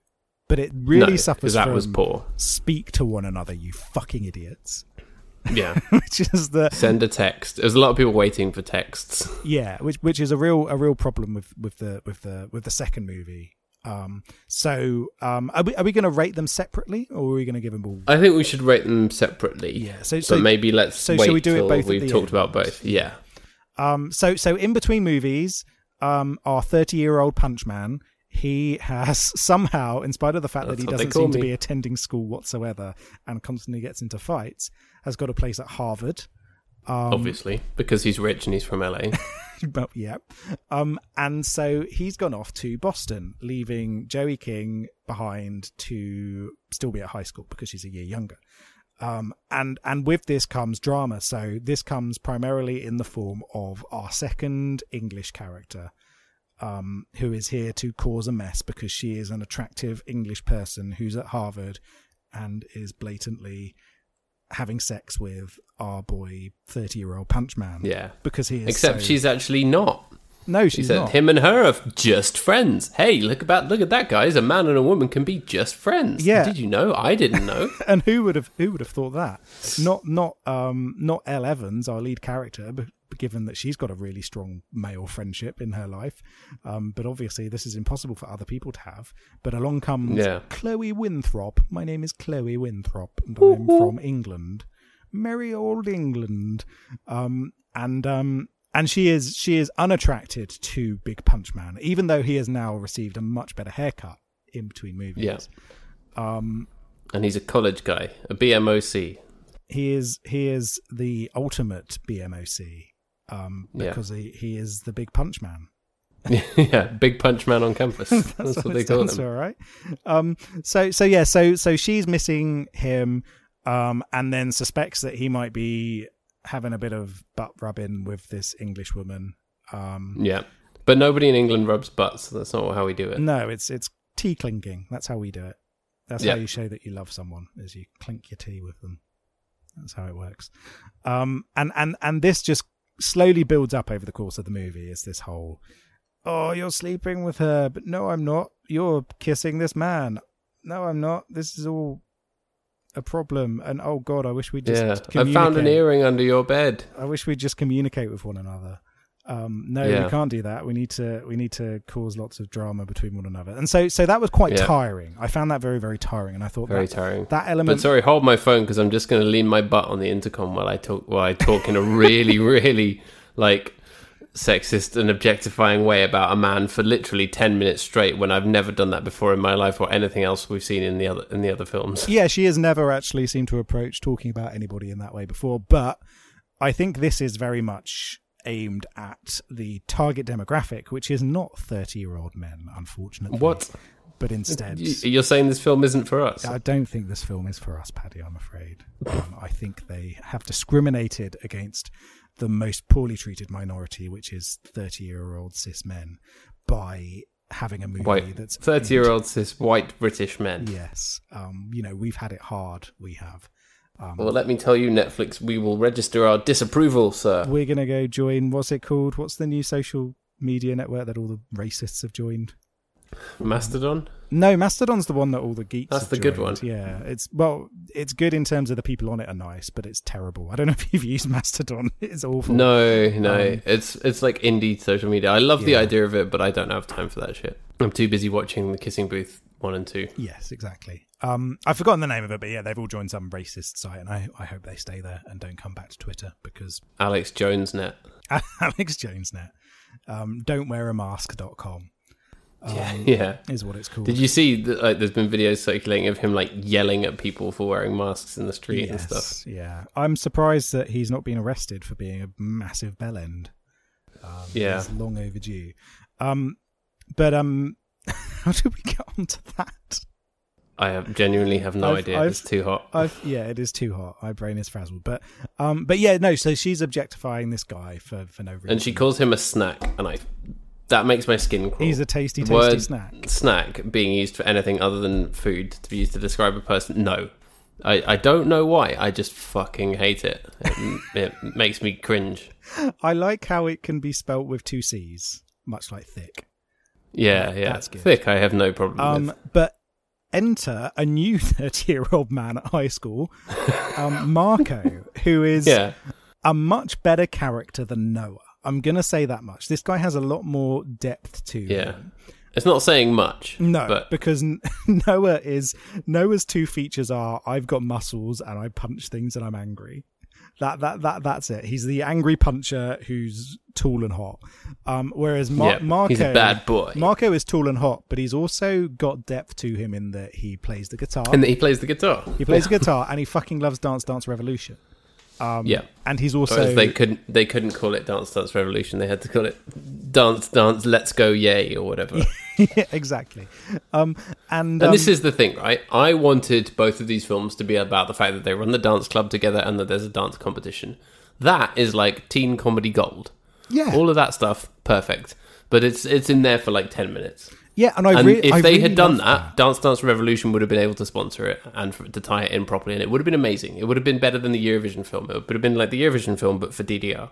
but it really No, suffers that from was poor. speak to one another you fucking idiots Yeah. which is the Send a text. There's a lot of people waiting for texts. yeah which which is a real a real problem with with the with the with the second movie Um, so um, are we are we going to rate them separately, or are we going to give them all? I think we should rate them separately. Yeah, so- so- maybe let's so wait we do it both we've talked end? about both. Yeah. Um, so so in between movies, um, our thirty year old Punch Man, he has somehow, in spite of the fact That's that he doesn't seem to be attending school whatsoever and constantly gets into fights, has got a place at Harvard. Um, Obviously, because he's rich and he's from LA. but yeah. Um, and so he's gone off to Boston, leaving Joey King behind to still be at high school because she's a year younger. Um, and and with this comes drama. So this comes primarily in the form of our second English character, um, who is here to cause a mess because she is an attractive English person who's at Harvard and is blatantly having sex with our boy thirty year old Punch Man. yeah. because he is Except so- she's actually not. no, She she's said not. him and her are just friends. Hey, look about look at that, guys. A man and a woman can be just friends. Yeah. Did you know? I didn't know. and who would have who would have thought that? Not not um not Elle Evans, our lead character, but given that she's got a really strong male friendship in her life. Um, but obviously this is impossible for other people to have. But along comes Yeah. Chloe Winthrop. My name is Chloe Winthrop, and I'm from England, merry old England. Um, and um, and she is she is unattracted to Big Punch Man, even though he has now received a much better haircut in between movies. Yeah. Um, And he's a college guy, a BMOC. he is he is the ultimate BMOC um, Yeah. because he, he is the big punch man. yeah, big punch man on campus. That's, what, it they call him. for, right? Um, so so yeah, so so she's missing him, um, and then suspects that he might be having a bit of butt rubbing with this English woman. Um, Yeah, but nobody in England rubs butts. That's not how we do it. no, it's it's tea clinking. That's how we do it. That's Yeah. how you show that you love someone, is you clink your tea with them. That's how it works. Um, and and and this just slowly builds up over the course of the movie. Is this whole, oh, you're sleeping with her, but no, I'm not. You're kissing this man. No, I'm not. This is all a problem. And oh god, I wish we just Yeah, I found an earring under your bed. I wish we'd just communicate with one another. Um, no, Yeah. we can't do that. We need to we need to cause lots of drama between one another. And so so that was quite Yeah. tiring. I found that very very tiring, and I thought Very that, tiring. that element But sorry, hold my phone because I'm just going to lean my butt on the intercom while I talk. While I talk in a really, really like sexist and objectifying way about a man for literally ten minutes straight when I've never done that before in my life or anything else we've seen in the other in the other films. yeah, she has never actually seemed to approach talking about anybody in that way before. But I think this is very much aimed at the target demographic, which is not thirty year old men, unfortunately. What But instead, You- you're saying? This film isn't for us. I don't think this film is for us, Paddy. I'm afraid. Um, I think they have discriminated against the most poorly treated minority, which is 30 year old cis men, by having a movie White that's thirty year old cis white British men. Yes, um, you know we've had it hard. We have. Um, Well, let me tell you, Netflix, we will register our disapproval, sir. we're gonna go join. What's it called? What's the new social media network that all the racists have joined? Mastodon. No, Mastodon's the one that all the geeks. That's the good one. Yeah, it's well, it's good in terms of the people on it are nice, but it's terrible. I don't know if you've used Mastodon. It's awful. No, no, Um, it's it's like indie social media. I love the idea of it, but I don't have time for that shit. I'm too busy watching the Kissing Booth one and two. Yes, exactly. Um, I've forgotten the name of it, but yeah, they've all joined some racist site, and I, I hope they stay there and don't come back to Twitter because Alex Jones net. Alex Jones net. Um, don't wear a mask.com um, Yeah, yeah. is what it's called. Did you see that? Like, there's been videos circulating of him like yelling at people for wearing masks in the street and stuff. Yeah, I'm surprised that he's not been arrested for being a massive bellend. Um, Yeah. it's long overdue. Um, but um, how did we get onto that? I have, genuinely have no I've- idea. I've- it's too hot. I've, yeah, it is too hot. My brain is frazzled. But um, but yeah, no. So she's objectifying this guy for for no reason. and she calls him a snack, and I that makes my skin crawl. He's a tasty, tasty word snack. Snack being used for anything other than food to be used to describe a person. No, I, I don't know why. I just fucking hate it. It, it makes me cringe. I like how it can be spelt with two C's, much like thick. Yeah, yeah. That's good. Thick, I have no problem Um, with. but enter a new 30 year old man at high school, um, Marco, who is Yeah, a much better character than Noah. I'm going to say that much. This guy has a lot more depth to Yeah. him. It's not saying much. No, but because Noah is Noah's two features are I've got muscles and I punch things and I'm angry. That that that that's it. He's the angry puncher who's tall and hot. Um, whereas Mar- yeah, Marco, he's a bad boy, Marco is tall and hot, but he's also got depth to him in that he plays the guitar. and that he plays the guitar. he plays the guitar and he fucking loves Dance Dance Revolution. Um, Yeah. and he's also they couldn't they couldn't call it Dance Dance Revolution. They had to call it Dance Dance Let's Go Yay or whatever. yeah, exactly. Um, and And um, this is the thing, right? I wanted both of these films to be about the fact that they run the dance club together and that there's a dance competition. That is like teen comedy gold. yeah, All of that stuff, perfect. But it's it's in there for like ten minutes. Yeah, and I And re- if I they really had done love that, Dance Dance Revolution would have been able to sponsor it and for, to tie it in properly, and it would have been amazing. It would have been better than the Eurovision film. It would have been like the Eurovision film, but for DDR.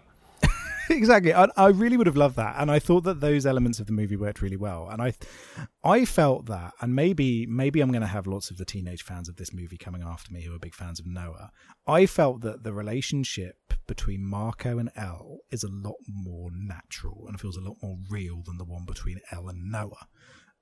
exactly. I, I really would have loved that, and I thought that those elements of the movie worked really well. And I, I felt that, and maybe maybe I'm going to have lots of the teenage fans of this movie coming after me who are big fans of Noah. I felt that the relationship between Marco and Elle is a lot more natural and feels a lot more real than the one between Elle and Noah.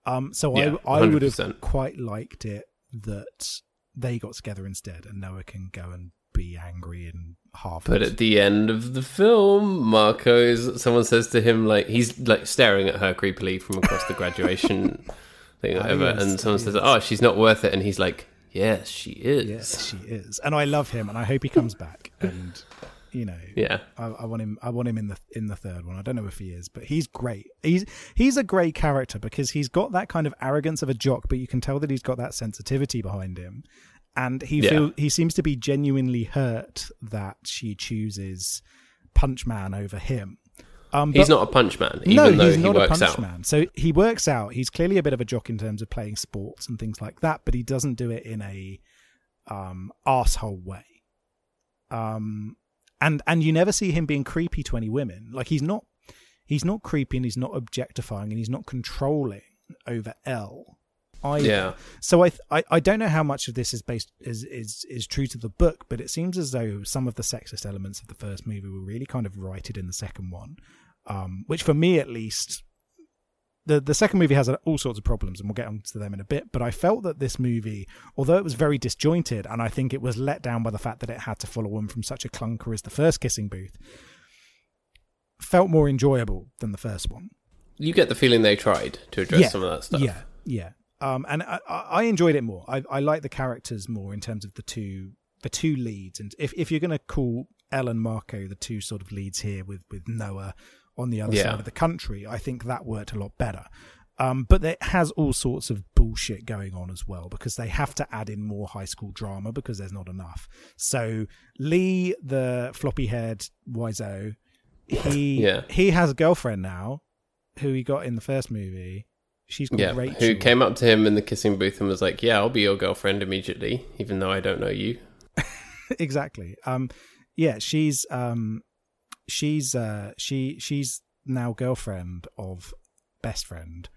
Um, so Yeah, I I would have quite liked it that they got together instead, and Noah can go and be angry and half. But at the end of the film, Marco is. Someone says to him like he's like staring at her creepily from across the graduation thing, or ah, whatever, yes, and someone says, "Oh, she's not worth it," and he's like, "Yes, she is." Yes, she is, and I love him, and I hope he comes back. And you know, Yeah. I, I want him. I want him in the in the third one. I don't know if he is, but he's great. He's he's a great character because he's got that kind of arrogance of a jock, but you can tell that he's got that sensitivity behind him, and he Yeah. feel he seems to be genuinely hurt that she chooses Punch Man over him. Um, He's not a punch man, even no, though he's he not a works punch out. man. So he works out. He's clearly a bit of a jock in terms of playing sports and things like that, but he doesn't do it in a um asshole way. Um and and you never see him being creepy to any women. Like he's not he's not creepy and he's not objectifying and he's not controlling over Elle. I Yeah. so I, th- I I don't know how much of this is based is is is true to the book, but it seems as though some of the sexist elements of the first movie were really kind of righted in the second one, um, which for me at least. The, the second movie has all sorts of problems, and we'll get onto them in a bit. But I felt that this movie, although it was very disjointed, and I think it was let down by the fact that it had to follow on from such a clunker as the first Kissing Booth, felt more enjoyable than the first one. You get the feeling they tried to address Yeah. some of that stuff. Yeah, yeah. Um, and I, I enjoyed it more. I, I like the characters more in terms of the two the two leads. And if, if you're going to call Elle and Marco the two sort of leads here with with Noah on the other Yeah. side of the country, I think that worked a lot better. Um, but it has all sorts of bullshit going on as well because they have to add in more high school drama because there's not enough. So Lee, the floppy haired wizo, he Yeah. he has a girlfriend now, who he got in the first movie. She's called Yeah, Rachel. who came up to him in the kissing booth and was like, "Yeah, I'll be your girlfriend immediately, even though I don't know you." exactly. Um, yeah, she's um, she's uh, she she's now girlfriend of best friend.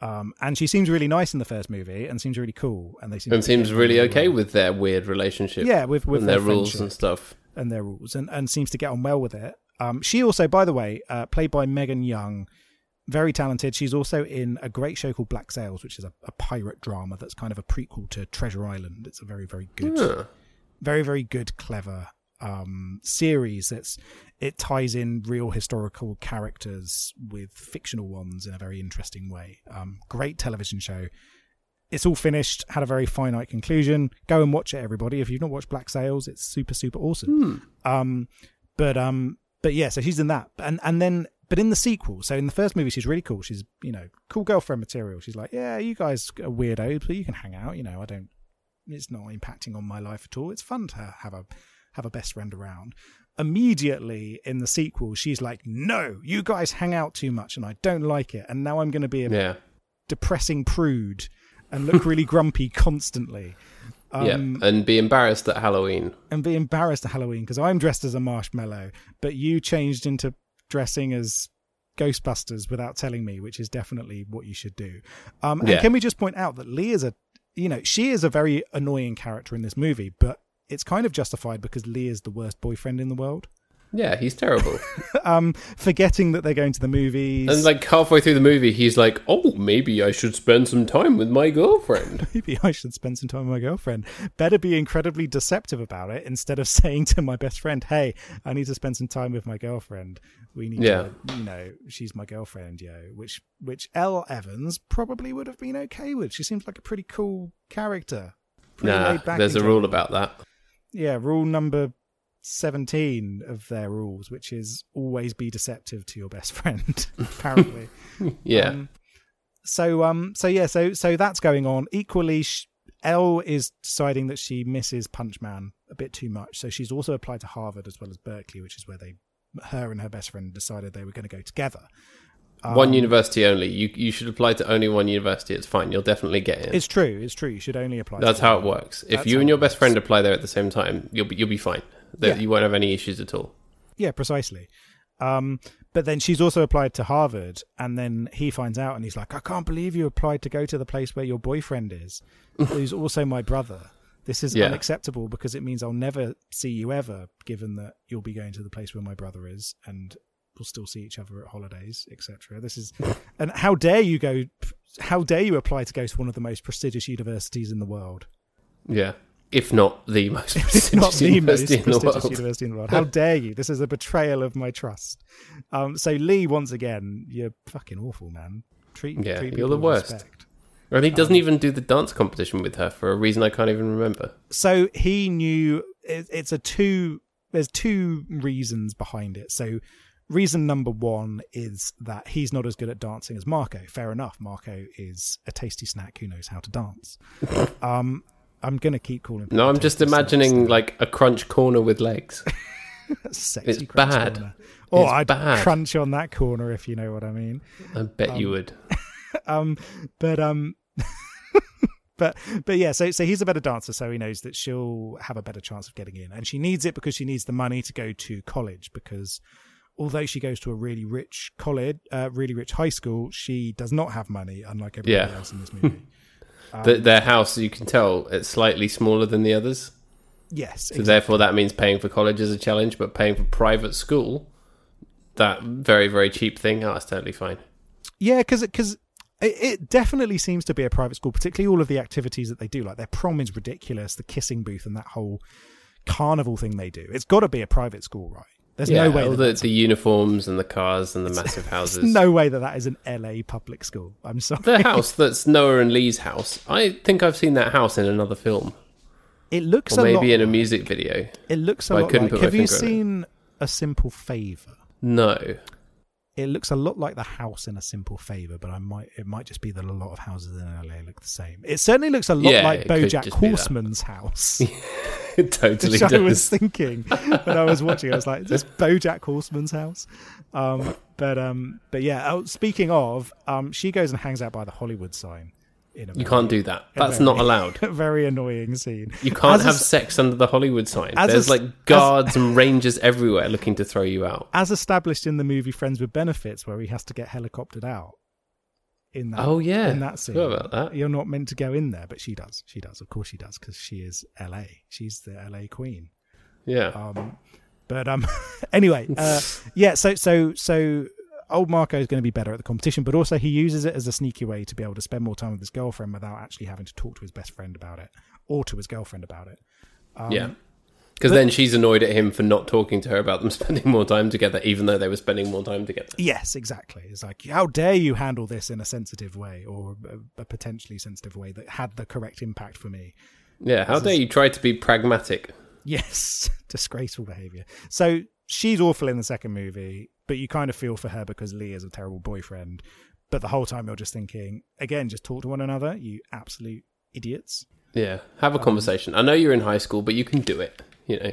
Um, and she seems really nice in the first movie, and seems really cool, and they seem And seems really okay well. with their weird relationship. yeah with with and their, their rules and stuff. and their rules, and and seems to get on well with it. Um, she also, by the way, uh, played by Meganne Young, very talented. She's also in a great show called Black Sails, which is a, a pirate drama that's kind of a prequel to Treasure Island. It's a very very good Huh. very very good clever um series. That's it ties in real historical characters with fictional ones in a very interesting way. Um great television show. It's all finished had a very finite conclusion. Go and watch it everybody. If you've not watched black sails it's super super awesome. Um but um but yeah so she's in that. And and then but in the sequel so in the first movie she's really cool she's you know cool girlfriend material she's like yeah you guys are weirdos but you can hang out you know i don't it's not impacting on my life at all. It's fun to have a have a best friend around. Immediately in the sequel, she's like, "No, you guys hang out too much, and I don't like it. And now I'm going to be a Yeah, depressing prude and look really grumpy constantly, um, yeah, and be embarrassed at Halloween. and be embarrassed at Halloween because I'm dressed as a marshmallow, but you changed into dressing as." Ghostbusters without telling me, which is definitely what you should do. Um, and can we just point out that Lee is a, you know, she is a very annoying character in this movie, but it's kind of justified because Lee is the worst boyfriend in the world. Yeah, he's terrible. um, forgetting that they're going to the movies. and like halfway through the movie, he's like, "Oh, maybe I should spend some time with my girlfriend." maybe I should spend some time with my girlfriend. Better be incredibly deceptive about it instead of saying to my best friend, "Hey, I need to spend some time with my girlfriend. We need Yeah. to, you know, she's my girlfriend, yo." Which which Elle Evans probably would have been okay with. She seems like a pretty cool character. Pretty nah, there's in a rule about that. Yeah, rule number 17 of their rules, which is always be deceptive to your best friend, apparently. Yeah, Um, so um so yeah so so that's going on equally sh- Elle is deciding that she misses Punch Man a bit too much so she's also applied to Harvard as well as Berkeley which is where they her and her best friend decided they were going to go together one Um, university only. You you should apply to only one university. It's fine. You'll definitely get in. it's true it's true you should only apply to That's how it one. works. If That's you and your best friend apply there at the same time, you'll be you'll be fine. There- Yeah. You won't have any issues at all. Yeah, precisely. Um, but then she's also applied to Harvard, and then he finds out, and he's like, "I can't believe you applied to go to the place where your boyfriend is, who's also my brother. This is Yeah. unacceptable because it means I'll never see you ever, given that you'll be going to the place where my brother is, and we'll still see each other at holidays, etc. This is, and how dare you go? How dare you apply to go to one of the most prestigious universities in the world? Yeah, if not the most prestigious not the most university in the prestigious world. university in the world. How dare you? This is a betrayal of my trust. Um, so Lee, once again, you're fucking awful, man. Treat, Yeah, treat you're the worst. respect. And he Um, doesn't even do the dance competition with her for a reason I can't even remember. So he knew it, it's a two. There's two reasons behind it. So reason number one is that he's not as good at dancing as Marco. Fair enough. Marco is a tasty snack who knows how to dance. um, I'm gonna keep calling. No, I'm just imagining like a crunch corner with legs. sexy it's crunch bad. corner. Oh, It's I'd bad. crunch on that corner if you know what I mean. I bet you would. um but um but but yeah so so he's a better dancer so he knows that she'll have a better chance of getting in and she needs it because she needs the money to go to college because although she goes to a really rich college uh, really rich high school she does not have money unlike everybody Yeah. else in this movie The, um, their house, you can tell, it's slightly smaller than the others. yes So therefore, that means paying for college is a challenge, but paying for private school, that very very cheap thing, ah, oh, that's totally fine. Yeah, because because it, it definitely seems to be a private school, particularly all of the activities that they do. Like their prom is ridiculous, the kissing booth, and that whole carnival thing they do. It's got to be a private school, right? There's yeah, no way. all That the, the uniforms and the cars and the massive houses. there's no way that that is an LA public school. I'm sorry. The house that's Noah and Lee's house. I think I've seen that house in another film, It looks or maybe lot. in a music video. it looks a lot couldn't like. put my Have you seen a simple favor? No, It looks a lot like the house in a simple favor, but I might it might just be that a lot of houses in LA look the same. It certainly looks a lot Yeah, like BoJack just be that. Horseman's house. it totally which I was thinking when I was watching. I was like, "Is this BoJack Horseman's house?" Um, but um, but yeah. Oh, speaking of, um, she goes and hangs out by the Hollywood sign. In a You can't do that. That's very- not allowed. very annoying scene. You can't As have s- sex under the Hollywood sign. as a There's like guards and rangers everywhere looking to throw you out. as established in the movie Friends with Benefits, where he has to get helicoptered out. In that, Oh, yeah. in that scene, about that. You're not meant to go in there, but she does. She does. Of course, she does because she is L.A. She's the L.A. queen. Yeah. Um, but um, anyway, uh, yeah. So so so old Marco is going to be better at the competition, but also he uses it as a sneaky way to be able to spend more time with his girlfriend without actually having to talk to his best friend about it or to his girlfriend about it. Um, yeah. Because then she's annoyed at him for not talking to her about them spending more time together, even though they were spending more time together. Yes, exactly. It's like, how dare you handle this in a sensitive way or a, a potentially sensitive way that had the correct impact for me? Yeah. How dare you try to be pragmatic? Yes, disgraceful behavior. So she's awful in the second movie, but you kind of feel for her because Lee is a terrible boyfriend. But the whole time you're just thinking, again, just talk to one another, you absolute idiots. Yeah. Um, Have a conversation. I know you're in high school, but you can do it. You know.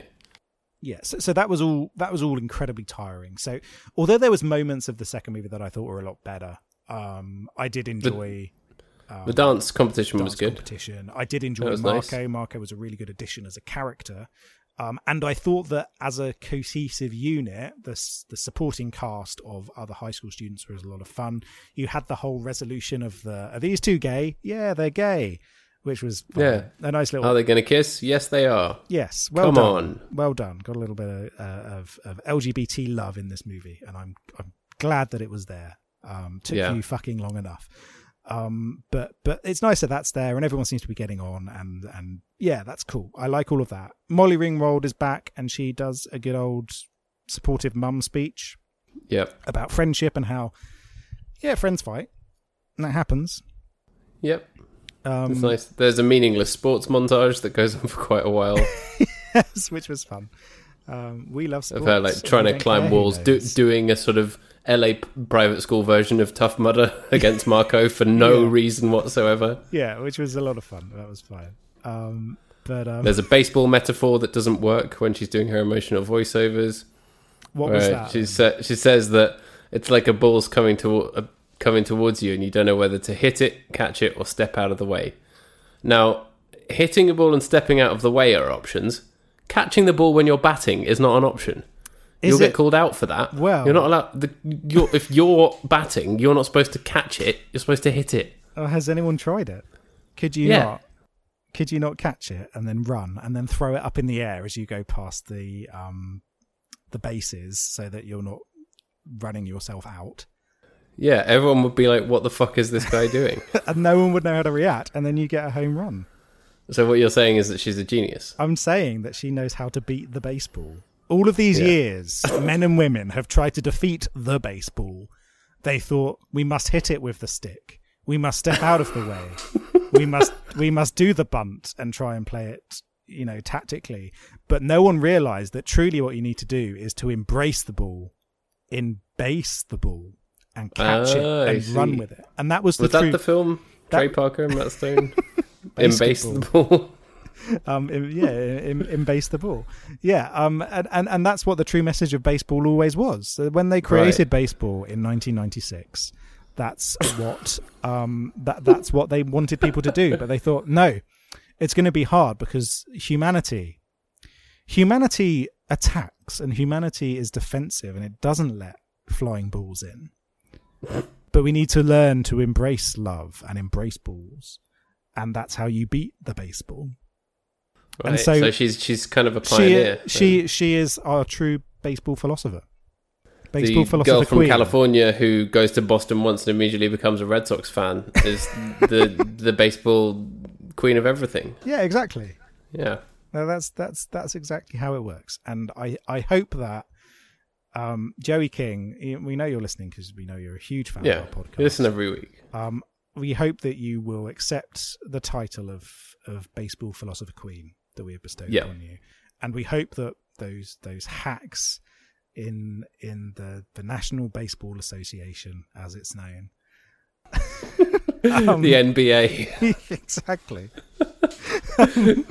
Yeah, so, so that was all. That was all incredibly tiring. So, although there was moments of the second movie that I thought were a lot better, um, I did enjoy um, The dance competition was dance good. competition. I did enjoy was Marco. nice. Marco was a really good addition as a character. Um, and I thought that as a cohesive unit, the the supporting cast of other high school students was a lot of fun. You had the whole resolution of the are these two gay? Yeah, they're gay. Which was fun. Yeah. a nice little Are they going to kiss? Yes, they are. yes. Well Come done, on. well done. Got a little bit of, uh, of of LGBT love in this movie, and I'm I'm glad that it was there. Um, took Yeah. you fucking long enough. Um, but but it's nice that that's there, and everyone seems to be getting on, and and yeah, that's cool. I like all of that. Molly Ringwald is back, and she does a good old supportive mum speech Yep. about friendship and how yeah, friends fight, and that happens. Yep. Um, It's nice. There's a meaningless sports montage that goes on for quite a while yes, which was fun. Um, we love sports. of her like trying to climb walls, do, doing a sort of LA private school version of Tough Mudder against Marco for no Yeah. reason whatsoever. yeah, which was a lot of fun. That was fine. Um, but um, There's a baseball metaphor that doesn't work when she's doing her emotional voiceovers. what was that? She sa- she says that it's like a ball's coming to uh, coming towards you, and you don't know whether to hit it, catch it, or step out of the way. Now, hitting a ball and stepping out of the way are options. Catching the ball when you're batting is not an option. Is You'll it- get called out for that. Well- you're not allowed. The, you're, if you're batting, you're not supposed to catch it. You're supposed to hit it. Oh, has anyone tried it? Could you Yeah. not? Could you not catch it and then run and then throw it up in the air as you go past the um the bases so that you're not running yourself out? Yeah, everyone would be like, "What the fuck is this guy doing?" and no one would know how to react, and then you get a home run. so what you're saying is that she's a genius. I'm saying that she knows how to beat the baseball. All of these Yeah. years, men and women have tried to defeat the baseball. They thought we must hit it with the stick. We must step out of the way. we must we must do the bunt and try and play it, you know, tactically. But no one realized that truly what you need to do is to embrace the ball, embase the ball, and catch Ah, it and see. run with it. And that was the Was that the film? that- Trey Parker and Matt Stone. Embase the ball. um im- yeah im- embase the ball yeah um and, and and that's what the true message of baseball always was so when they created baseball in 1996 that's what um that that's what they wanted people to do but they thought no it's going to be hard because humanity humanity attacks and humanity is defensive and it doesn't let flying balls in but we need to learn to embrace love and embrace balls and that's how you beat the baseball And so- so, she's she's kind of a she pioneer. she she is our true baseball philosopher. the Baseball philosopher girl from queen. California who goes to Boston once and immediately becomes a Red Sox fan is the the baseball queen of everything. Yeah, exactly. Yeah, No, that's that's that's exactly how it works, and I I hope that um, Joey King, we know you're listening because we know you're a huge fan yeah. of our podcast. Listen every week. um, we hope that you will accept the title of of baseball philosopher queen that we have bestowed Yeah. upon you, and we hope that those those hacks in in the the National Baseball Association, as it's known. Um, the NBA. exactly.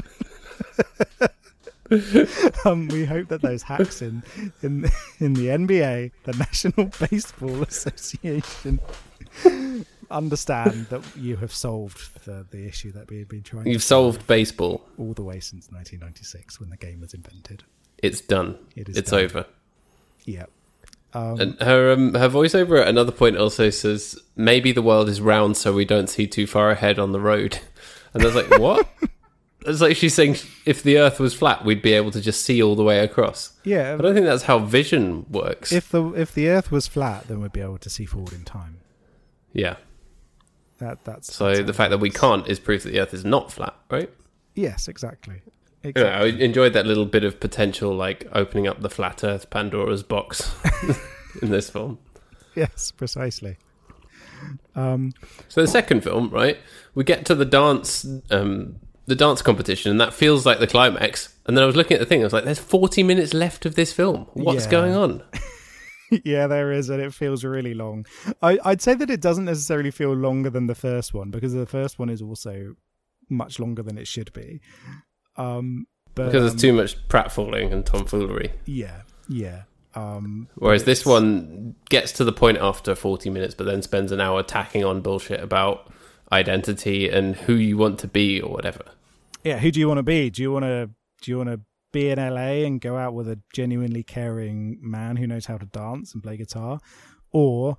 um, we hope that those hacks in in in the NBA, the National Baseball Association, understand that you have solved the, the issue that we have been trying. You've solved baseball. all the way since 1996 when the game was invented. It's done. It is it's done. over. Yeah. Um, And her um, her voiceover at another point also says, "Maybe the world is round, so we don't see too far ahead on the road." And I was like, "What?" It's like she's saying, "If the Earth was flat, we'd be able to just see all the way across." yeah. I don't think that's how vision works. If the if the Earth was flat, then we'd be able to see forward in time. yeah. That that's So that's the fact that we can't is proof that the Earth is not flat, right? Yes, exactly. Exactly. I enjoyed that little bit of potential, like opening up the flat Earth Pandora's box in this film. Yes, precisely. Um, So the second film, right? We get to the dance, um, the dance competition, and that feels like the climax. And then I was looking at the thing, I was like, "There's 40 minutes left of this film. What's Yeah. going on?" yeah, there is, and it feels really long. I, I'd say that it doesn't necessarily feel longer than the first one because the first one is also much longer than it should be. Um, but Because um, there's too much pratfalling and tomfoolery. Yeah, yeah. Um, Whereas this one gets to the point after 40 minutes, but then spends an hour tacking on bullshit about identity and who you want to be or whatever. Yeah. Who do you want to be? Do you want to do you want to be in LA and go out with a genuinely caring man who knows how to dance and play guitar, or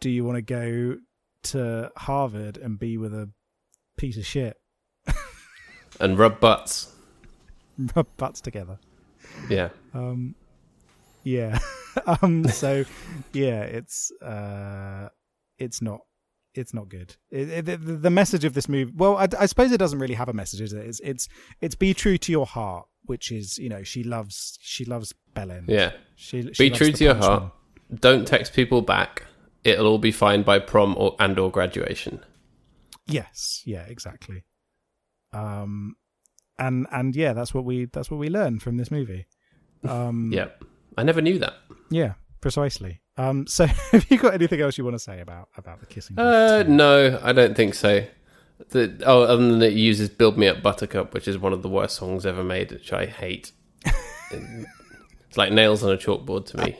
do you want to go to Harvard and be with a piece of shit and rub butts. rub butts together. Yeah. Um, yeah. um, so yeah, it's uh, it's not it's not good. It, it, the, the message of this movie, well, I, I suppose it doesn't really have a message, is it? It's, it's it's be true to your heart, which is you know she loves she loves Belen. Yeah. She, she Be true to your heart. Don't text people back. It'll all be fine by prom or and or graduation. Yes, yeah, exactly. Um, and and yeah, that's what we that's what we learn from this movie. Um, Yep. I never knew that. yeah, precisely. Um, so have you got anything else you want to say about about the kissing? Uh, no, I don't think so. The, oh, other than it uses "Build Me Up, Buttercup," which is one of the worst songs ever made, which I hate. it's like nails on a chalkboard to me.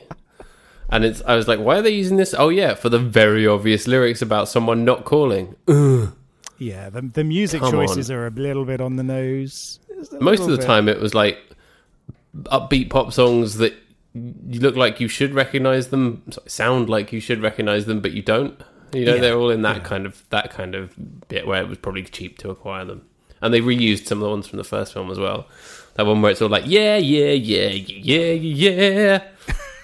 And it's, I was like, why are they using this? Oh yeah, for the very obvious lyrics about someone not calling. Yeah, the the music Come choices are a little bit on the nose. Most of the bit. time, it was like upbeat pop songs that you look like you should recognize them, sound like you should recognize them, but you don't. You know, Yeah, they're all in that yeah. kind of that kind of bit where it was probably cheap to acquire them, and they reused some of the ones from the first film as well. That one where it's all like yeah, yeah, yeah, yeah, yeah, yeah.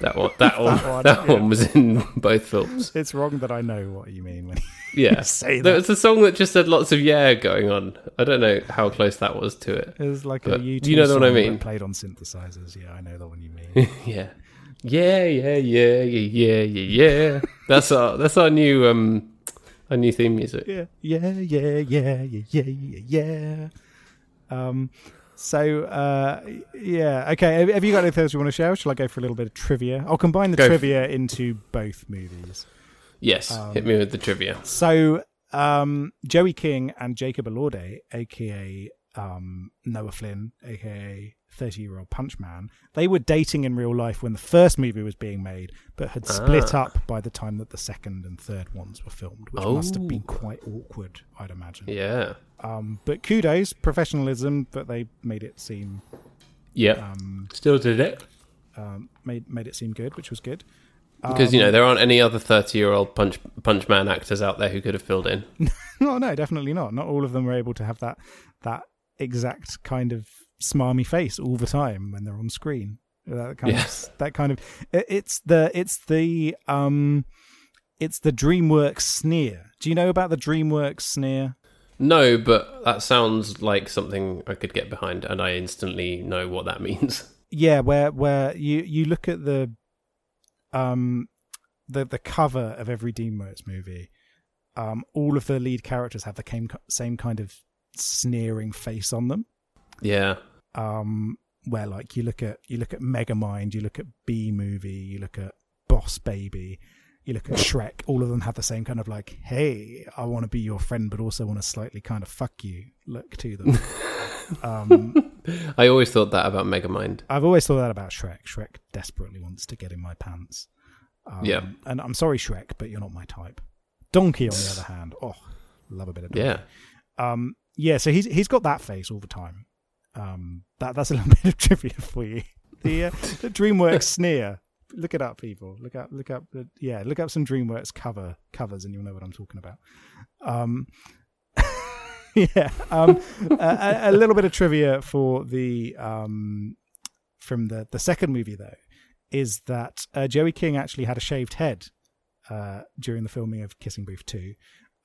That one, that one, one, that yeah. one was in both films. It's wrong that I know what you mean when Yeah, say that. was a song that just had lots of yeah going on. I don't know how close that was to it. It was like a But YouTube you know the one I song that mean. played on synthesizers. Yeah, I know the one you mean. Yeah. Yeah, yeah, yeah, yeah, yeah, yeah, yeah. That's our that's our new um our new theme music. yeah, yeah, yeah, yeah, yeah, yeah, yeah, yeah. Um, so uh, yeah, okay. Have, you got anything else you want to share? Shall I go for a little bit of trivia? I'll combine the Go trivia into both movies. Yes, Um, hit me with the trivia. So um, Joey King and Jacob Elordi, aka um, Noah Flynn, aka Thirty Year Old Punch Man, they were dating in real life when the first movie was being made, but had split Ah. up by the time that the second and third ones were filmed, which must have been Oh. quite awkward, I'd imagine. Yeah. Um, but kudos, professionalism, but they made it seem Yeah. um, Still did it. um, made made it seem good, which was good. Because Um, you know there aren't any other thirty-year-old punch punch man actors out there who could have filled in. No, no, definitely not. Not all of them were able to have that that exact kind of smarmy face all the time when they're on screen. That kind Yes. of that kind of it- it's the it's the um it's the DreamWorks sneer. Do you know about the DreamWorks sneer? No, but that sounds like something I could get behind, and I instantly know what that means. Yeah, where where you you look at the um the the cover of every DreamWorks movie, um all of the lead characters have the same same kind of sneering face on them. Yeah. um where like you look at you look at Megamind, you look at Bee Movie, you look at Boss Baby, you look at Shrek, all of them have the same kind of like, hey, I want to be your friend, but also want to slightly kind of fuck you look to them. um, I always thought that about Megamind. I've always thought that about Shrek. Shrek desperately wants to get in my pants. Um, Yeah. and I'm sorry, Shrek, but you're not my type. Donkey, on the other hand, oh, love a bit of donkey. Yeah. Um, yeah, so he's he's got that face all the time. Um, that that's a little bit of trivia for you. The, uh, the DreamWorks sneer. Look it up, people. Look up, look up. The, yeah, look up some DreamWorks cover covers, and you'll know what I'm talking about. Um, yeah. Um, a, a- a little bit of trivia for the um, from the the second movie though is that uh, Joey King actually had a shaved head uh, during the filming of Kissing Booth Two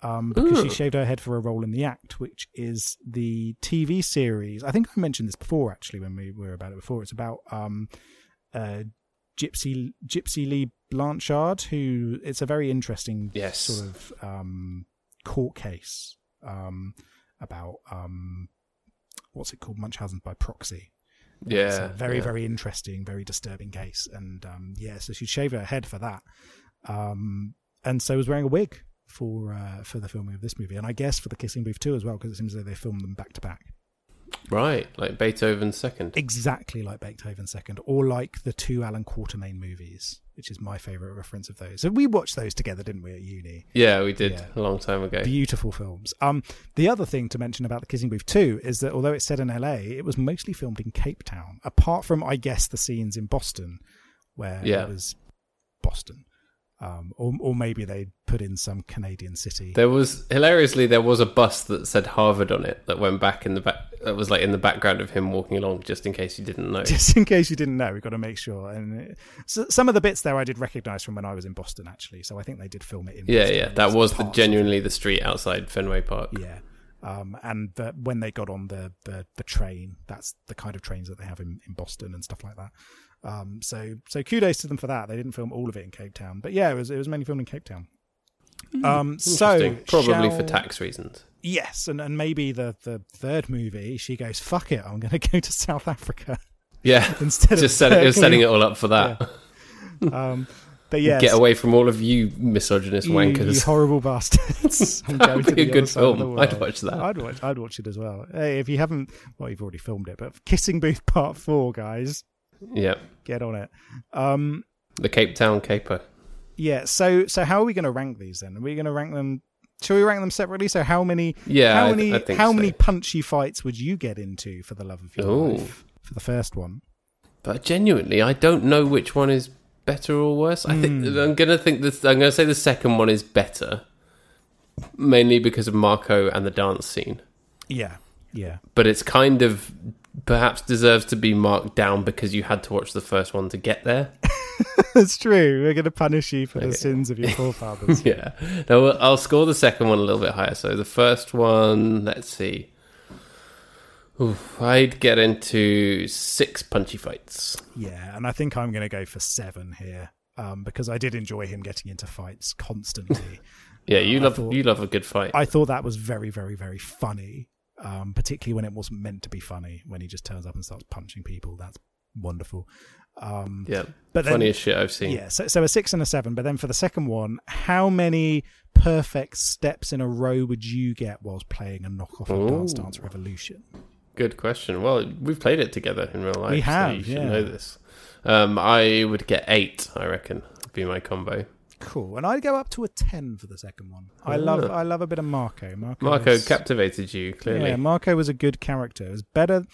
um, because she shaved her head for a role in The Act, which is the TV series. I think I mentioned this before, actually, when we were about it before. It's about um, uh, Gypsy Gypsy Lee Blanchard, who it's a very interesting Yes. sort of um, court case um, about um, what's it called, Munchausen by proxy. It's Yeah. a very, yeah. very interesting, very disturbing case. And um, yeah, so she shaved her head for that, um, and so was wearing a wig for uh, for the filming of this movie, and I guess for the Kissing Booth too as well, because it seems that they filmed them back to back, right, like Beethoven's second. exactly like Beethoven's Second, or like the two Allan Quatermain movies, which is my favorite reference of those. So we watched those together, didn't we, at uni? Yeah, we did Yeah. a long time ago. Beautiful films. Um, the other thing to mention about the Kissing Booth too is that although it's set in LA, it was mostly filmed in Cape Town, apart from, I guess, the scenes in Boston, where Yeah. it was Boston. Um, or, or maybe they put in some Canadian city. There was hilariously there was a bus that said Harvard on it that went back in the back that was like in the background of him walking along, just in case you didn't know. Just in case you didn't know, we've got to make sure. And it, so, some of the bits there I did recognise from when I was in Boston, actually. So I think they did film it in. Yeah, Boston. yeah, that was the genuinely the street outside Fenway Park. Yeah. Um, and the, when they got on the, the, the train, that's the kind of trains that they have in, in Boston and stuff like that. Um, so so kudos to them for that. They didn't film all of it in Cape Town, but yeah, it was it was mainly filmed in Cape Town. Um, so Interesting. Probably for tax reasons. Yes, and, and maybe the, the third movie, she goes, "Fuck it, I'm going to go to South Africa Yeah, instead just of set, it, setting it all up for that. Um, but yes, Get away from all of you misogynist you, you wankers. horrible bastards. I'm That going would be a good other side of the film. I'd watch that. I'd watch. I'd watch it as well. Hey, if you haven't, well, you've already filmed it, but Kissing Booth Part Four, guys, Yeah, get on it. Um, the Cape Town caper. yeah. So, so how are we going to rank these then? Are we going to rank them? Should we rank them separately? So, how many? Yeah, how I- many? I think how so. many punchy fights would you get into for the love of your Ooh. life for the first one? But genuinely, I don't know which one is better or worse. I think Hmm. I'm gonna think this. I'm gonna say the second one is better, mainly because of Marco and the dance scene. Yeah, yeah. But it's kind of perhaps deserves to be marked down because you had to watch the first one to get there. That's true. We're going to punish you for the sins of your forefathers. yeah. No, I'll score the second one a little bit higher. So the first one, let's see. Oof, I'd get into six punchy fights. Yeah, and I think I'm going to go for seven here um, because I did enjoy him getting into fights constantly. Yeah, you I love thought- you love a good fight. I thought that was very, very, very funny, um, particularly when it wasn't meant to be funny. When he just turns up and starts punching people, that's wonderful. Um, yeah, but then, funniest shit I've seen. yeah, so, so a six and a seven. But then for the second one, how many perfect steps in a row would you get whilst playing a knockoff of Dance Dance Revolution? Good question. Well, we've played it together in real life. We so have, you should yeah. know this. Um, I would get eight. I reckon would be my combo. Cool, and I'd go up to a ten for the second one. I love. I love a bit of Marco. Marco, Marco is- captivated you clearly. Yeah, Marco was a good character. It was better.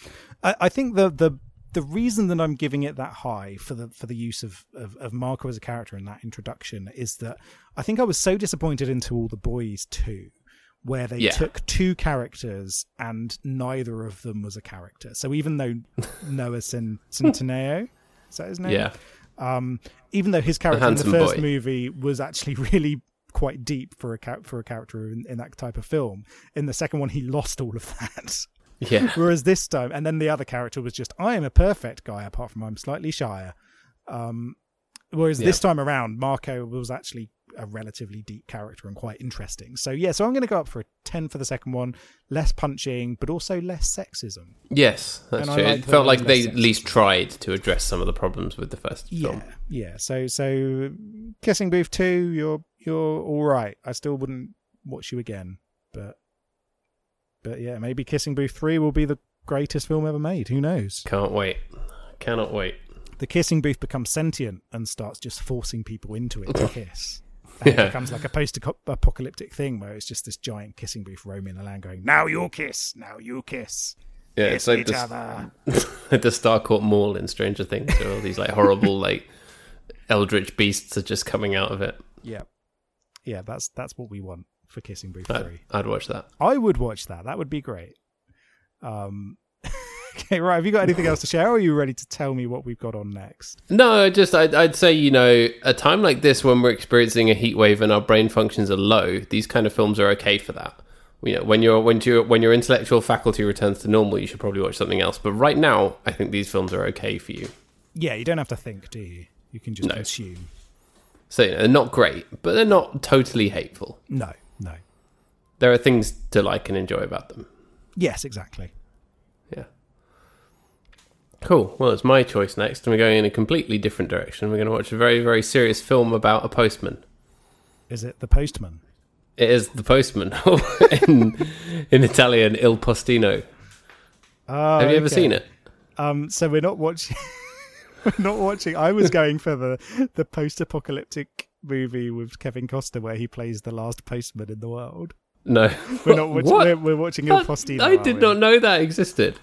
I, I think the the the reason that I'm giving it that high for the for the use of, of of Marco as a character in that introduction is that I think I was so disappointed into all the boys too, where they Yeah. took two characters and neither of them was a character. So even though Noah Cent- Centineo, is that his name? yeah, Um, even though his character in the first boy. movie was actually really quite deep for a ca- for a character in, in that type of film, in the second one he lost all of that. yeah. Whereas this time, and then the other character was just, I am a perfect guy, apart from I'm slightly shyer. Um, whereas this time around, Marco was actually a relatively deep character and quite interesting. So yeah, so I'm going to go up for a ten for the second one. Less punching, but also less sexism. Yes, that's And true. like it felt like they at least tried to address some of the problems with the first Yeah, film. yeah. Yeah. So so, Kissing Booth two, you're you're all right. I still wouldn't watch you again, but but yeah, maybe Kissing Booth three will be the greatest film ever made. Who knows? Can't wait. Cannot wait. the kissing booth becomes sentient and starts just forcing people into it to kiss. And Yeah. It becomes like a post-apocalyptic thing where it's just this giant kissing booth roaming the land, going, "Now you kiss, now you kiss, Yeah, kiss it's like each the, other." the Starcourt Mall in Stranger Things, where all these like horrible like eldritch beasts are just coming out of it. Yeah, yeah. That's that's what we want for Kissing Booth I'd, three. I'd watch that. I would watch that. That would be great. Um. Okay, right. Have you got anything else to share, or are you ready to tell me what we've got on next? No, just I'd, I'd say you know a time like this when we're experiencing a heat wave and our brain functions are low, these kind of films are okay for that. You know, when your when your when your intellectual faculty returns to normal, you should probably watch something else. But right now, I think these films are okay for you. Yeah, you don't have to think, do you? You can just No. consume. So you know, they're not great, but they're not totally hateful. No, no. There are things to like and enjoy about them. Yes, exactly. Cool. Well, it's my choice next, and we're going in a completely different direction. We're going to watch a very, very serious film about a postman. Is it the postman? It is The Postman in, in Italian, Il Postino. Oh, Have you ever okay. seen it? Um, so we're not watching. we're not watching. I was going for the the post-apocalyptic movie with Kevin Costner where he plays the last postman in the world. No. We're not watching. We're, we're watching Il Postino. I did not know that existed.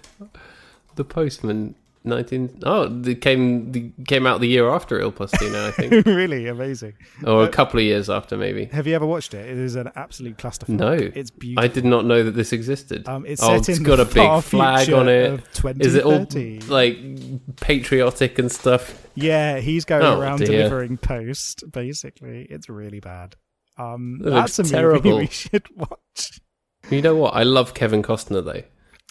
The Postman. Nineteen. Oh, it came the, came out the year after Il Postino, I think, really amazing. or a couple of years after, maybe. Have you ever watched it? It is an absolute clusterfuck. No, it's beautiful. I did not know that this existed. Um, it's oh, set it's in got a big flag on it. of 2030. Is it all like patriotic and stuff? Yeah, he's going Oh, around dear. delivering post. Basically, it's really bad. Um, It that's a looks movie terrible. we should watch. You know what? I love Kevin Costner though.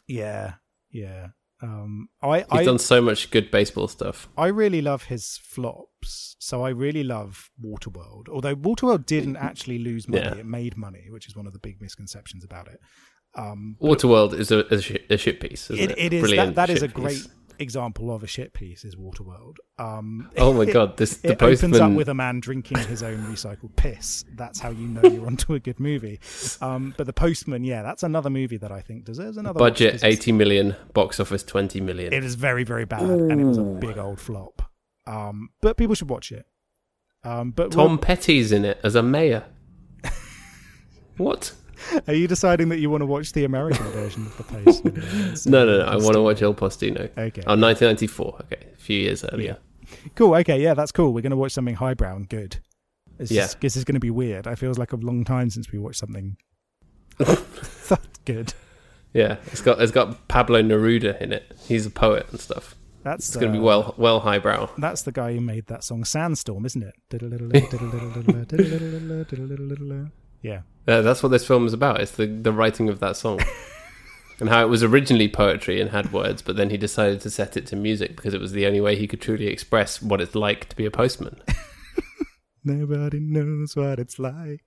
Yeah, yeah. Um, I He's I done so much good baseball stuff. I really love his flops. So I really love Waterworld. Although Waterworld didn't actually lose money, Yeah. it made money, which is one of the big misconceptions about it. Um, Waterworld is a, a, shit, a shit piece. Isn't it, it, it is Brilliant that, that is a great piece. Example of a shit piece is Waterworld. Um, Oh my god! This the it opens up with a man drinking his own recycled piss. That's how you know you're onto a good movie. Um, but the Postman, yeah, that's another movie that I think deserves another budget eighty million, box office twenty million. It is very very bad, and it was a big old flop. Um, but people should watch it. Um, but Tom Rob, Petty's in it as a mayor. what? are you deciding that you want to watch the American version of the? It's, No, no, no. I want to watch El Postino. Okay. Oh, 1994. Okay, a few years earlier. Cool. Okay. Yeah, that's cool. We're going to watch something highbrow and good. It's Yeah. just, this is going to be weird. I feels like a long time since we watched something that's good. Yeah, it's got it's got Pablo Neruda in it. He's a poet and stuff. That's It's going to be uh, well well highbrow. That's the guy who made that song Sandstorm, isn't it? yeah. Yeah, that's what this film is about. It's the the writing of that song. And how it was originally poetry and had words, but then he decided to set it to music because it was the only way he could truly express what it's like to be a postman. Nobody knows what it's like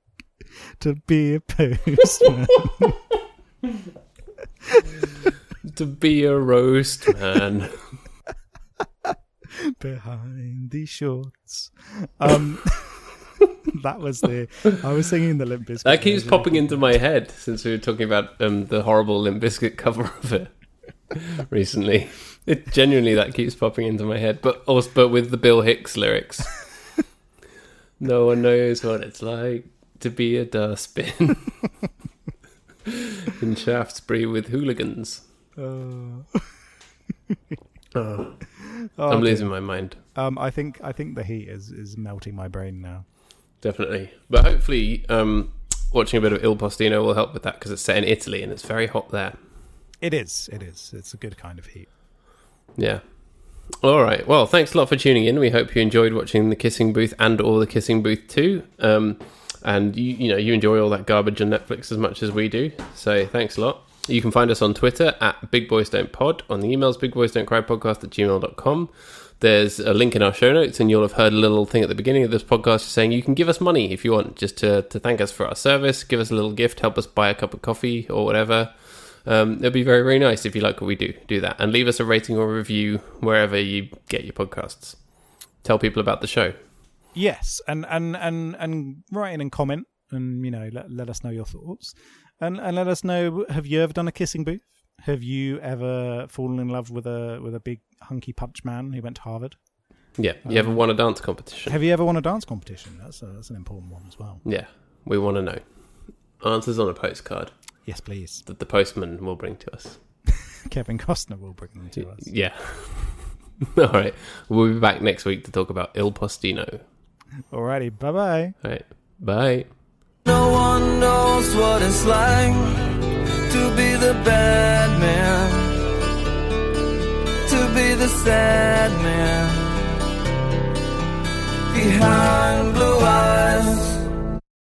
to be a postman. to be a roast man. behind these shorts. Um, that was the. I was singing the Limp Bizkit That keeps version. popping into my head since we were talking about um, the horrible Limp Bizkit cover of it recently. It genuinely that keeps popping into my head, but also but with the Bill Hicks lyrics. no one knows what it's like to be a dustbin in Shaftesbury with hooligans. Oh. Oh, Oh, I'm losing my mind. Um, I think I think the heat is is melting my brain now. Definitely, but hopefully, um, watching a bit of Il Postino will help with that because it's set in Italy and it's very hot there. It is. It is. It's a good kind of heat. Yeah. All right. Well, thanks a lot for tuning in. We hope you enjoyed watching the Kissing Booth and or the Kissing Booth too. Um, and you, you know, you enjoy all that garbage on Netflix as much as we do. So thanks a lot. You can find us on Twitter at Big Boys Don't Pod, on the emails Big Boys Don't Cry Podcast at gmail.com. There's a link in our show notes, and you'll have heard a little thing at the beginning of this podcast saying you can give us money if you want, just to, to thank us for our service, give us a little gift, help us buy a cup of coffee or whatever. Um, it'll be very, very nice if you like what we do. Do that. And leave us a rating or review wherever you get your podcasts. Tell people about the show. Yes, and and and and write in and comment, and you know let let us know your thoughts, and and let us know have you ever done a kissing booth? Have you ever fallen in love with a with a big hunky punch man who went to Harvard? Yeah. You um, ever won a dance competition? Have you ever won a dance competition? That's a, that's an important one as well. Yeah. We want to know. Answers on a postcard Yes, please. that the postman will bring to us. Kevin Costner will bring them to us. Yeah. All right. We'll be back next week to talk about Il Postino. Alrighty, bye bye. All right. Bye. No one knows what it's like to be the bad the sad man behind blue eyes.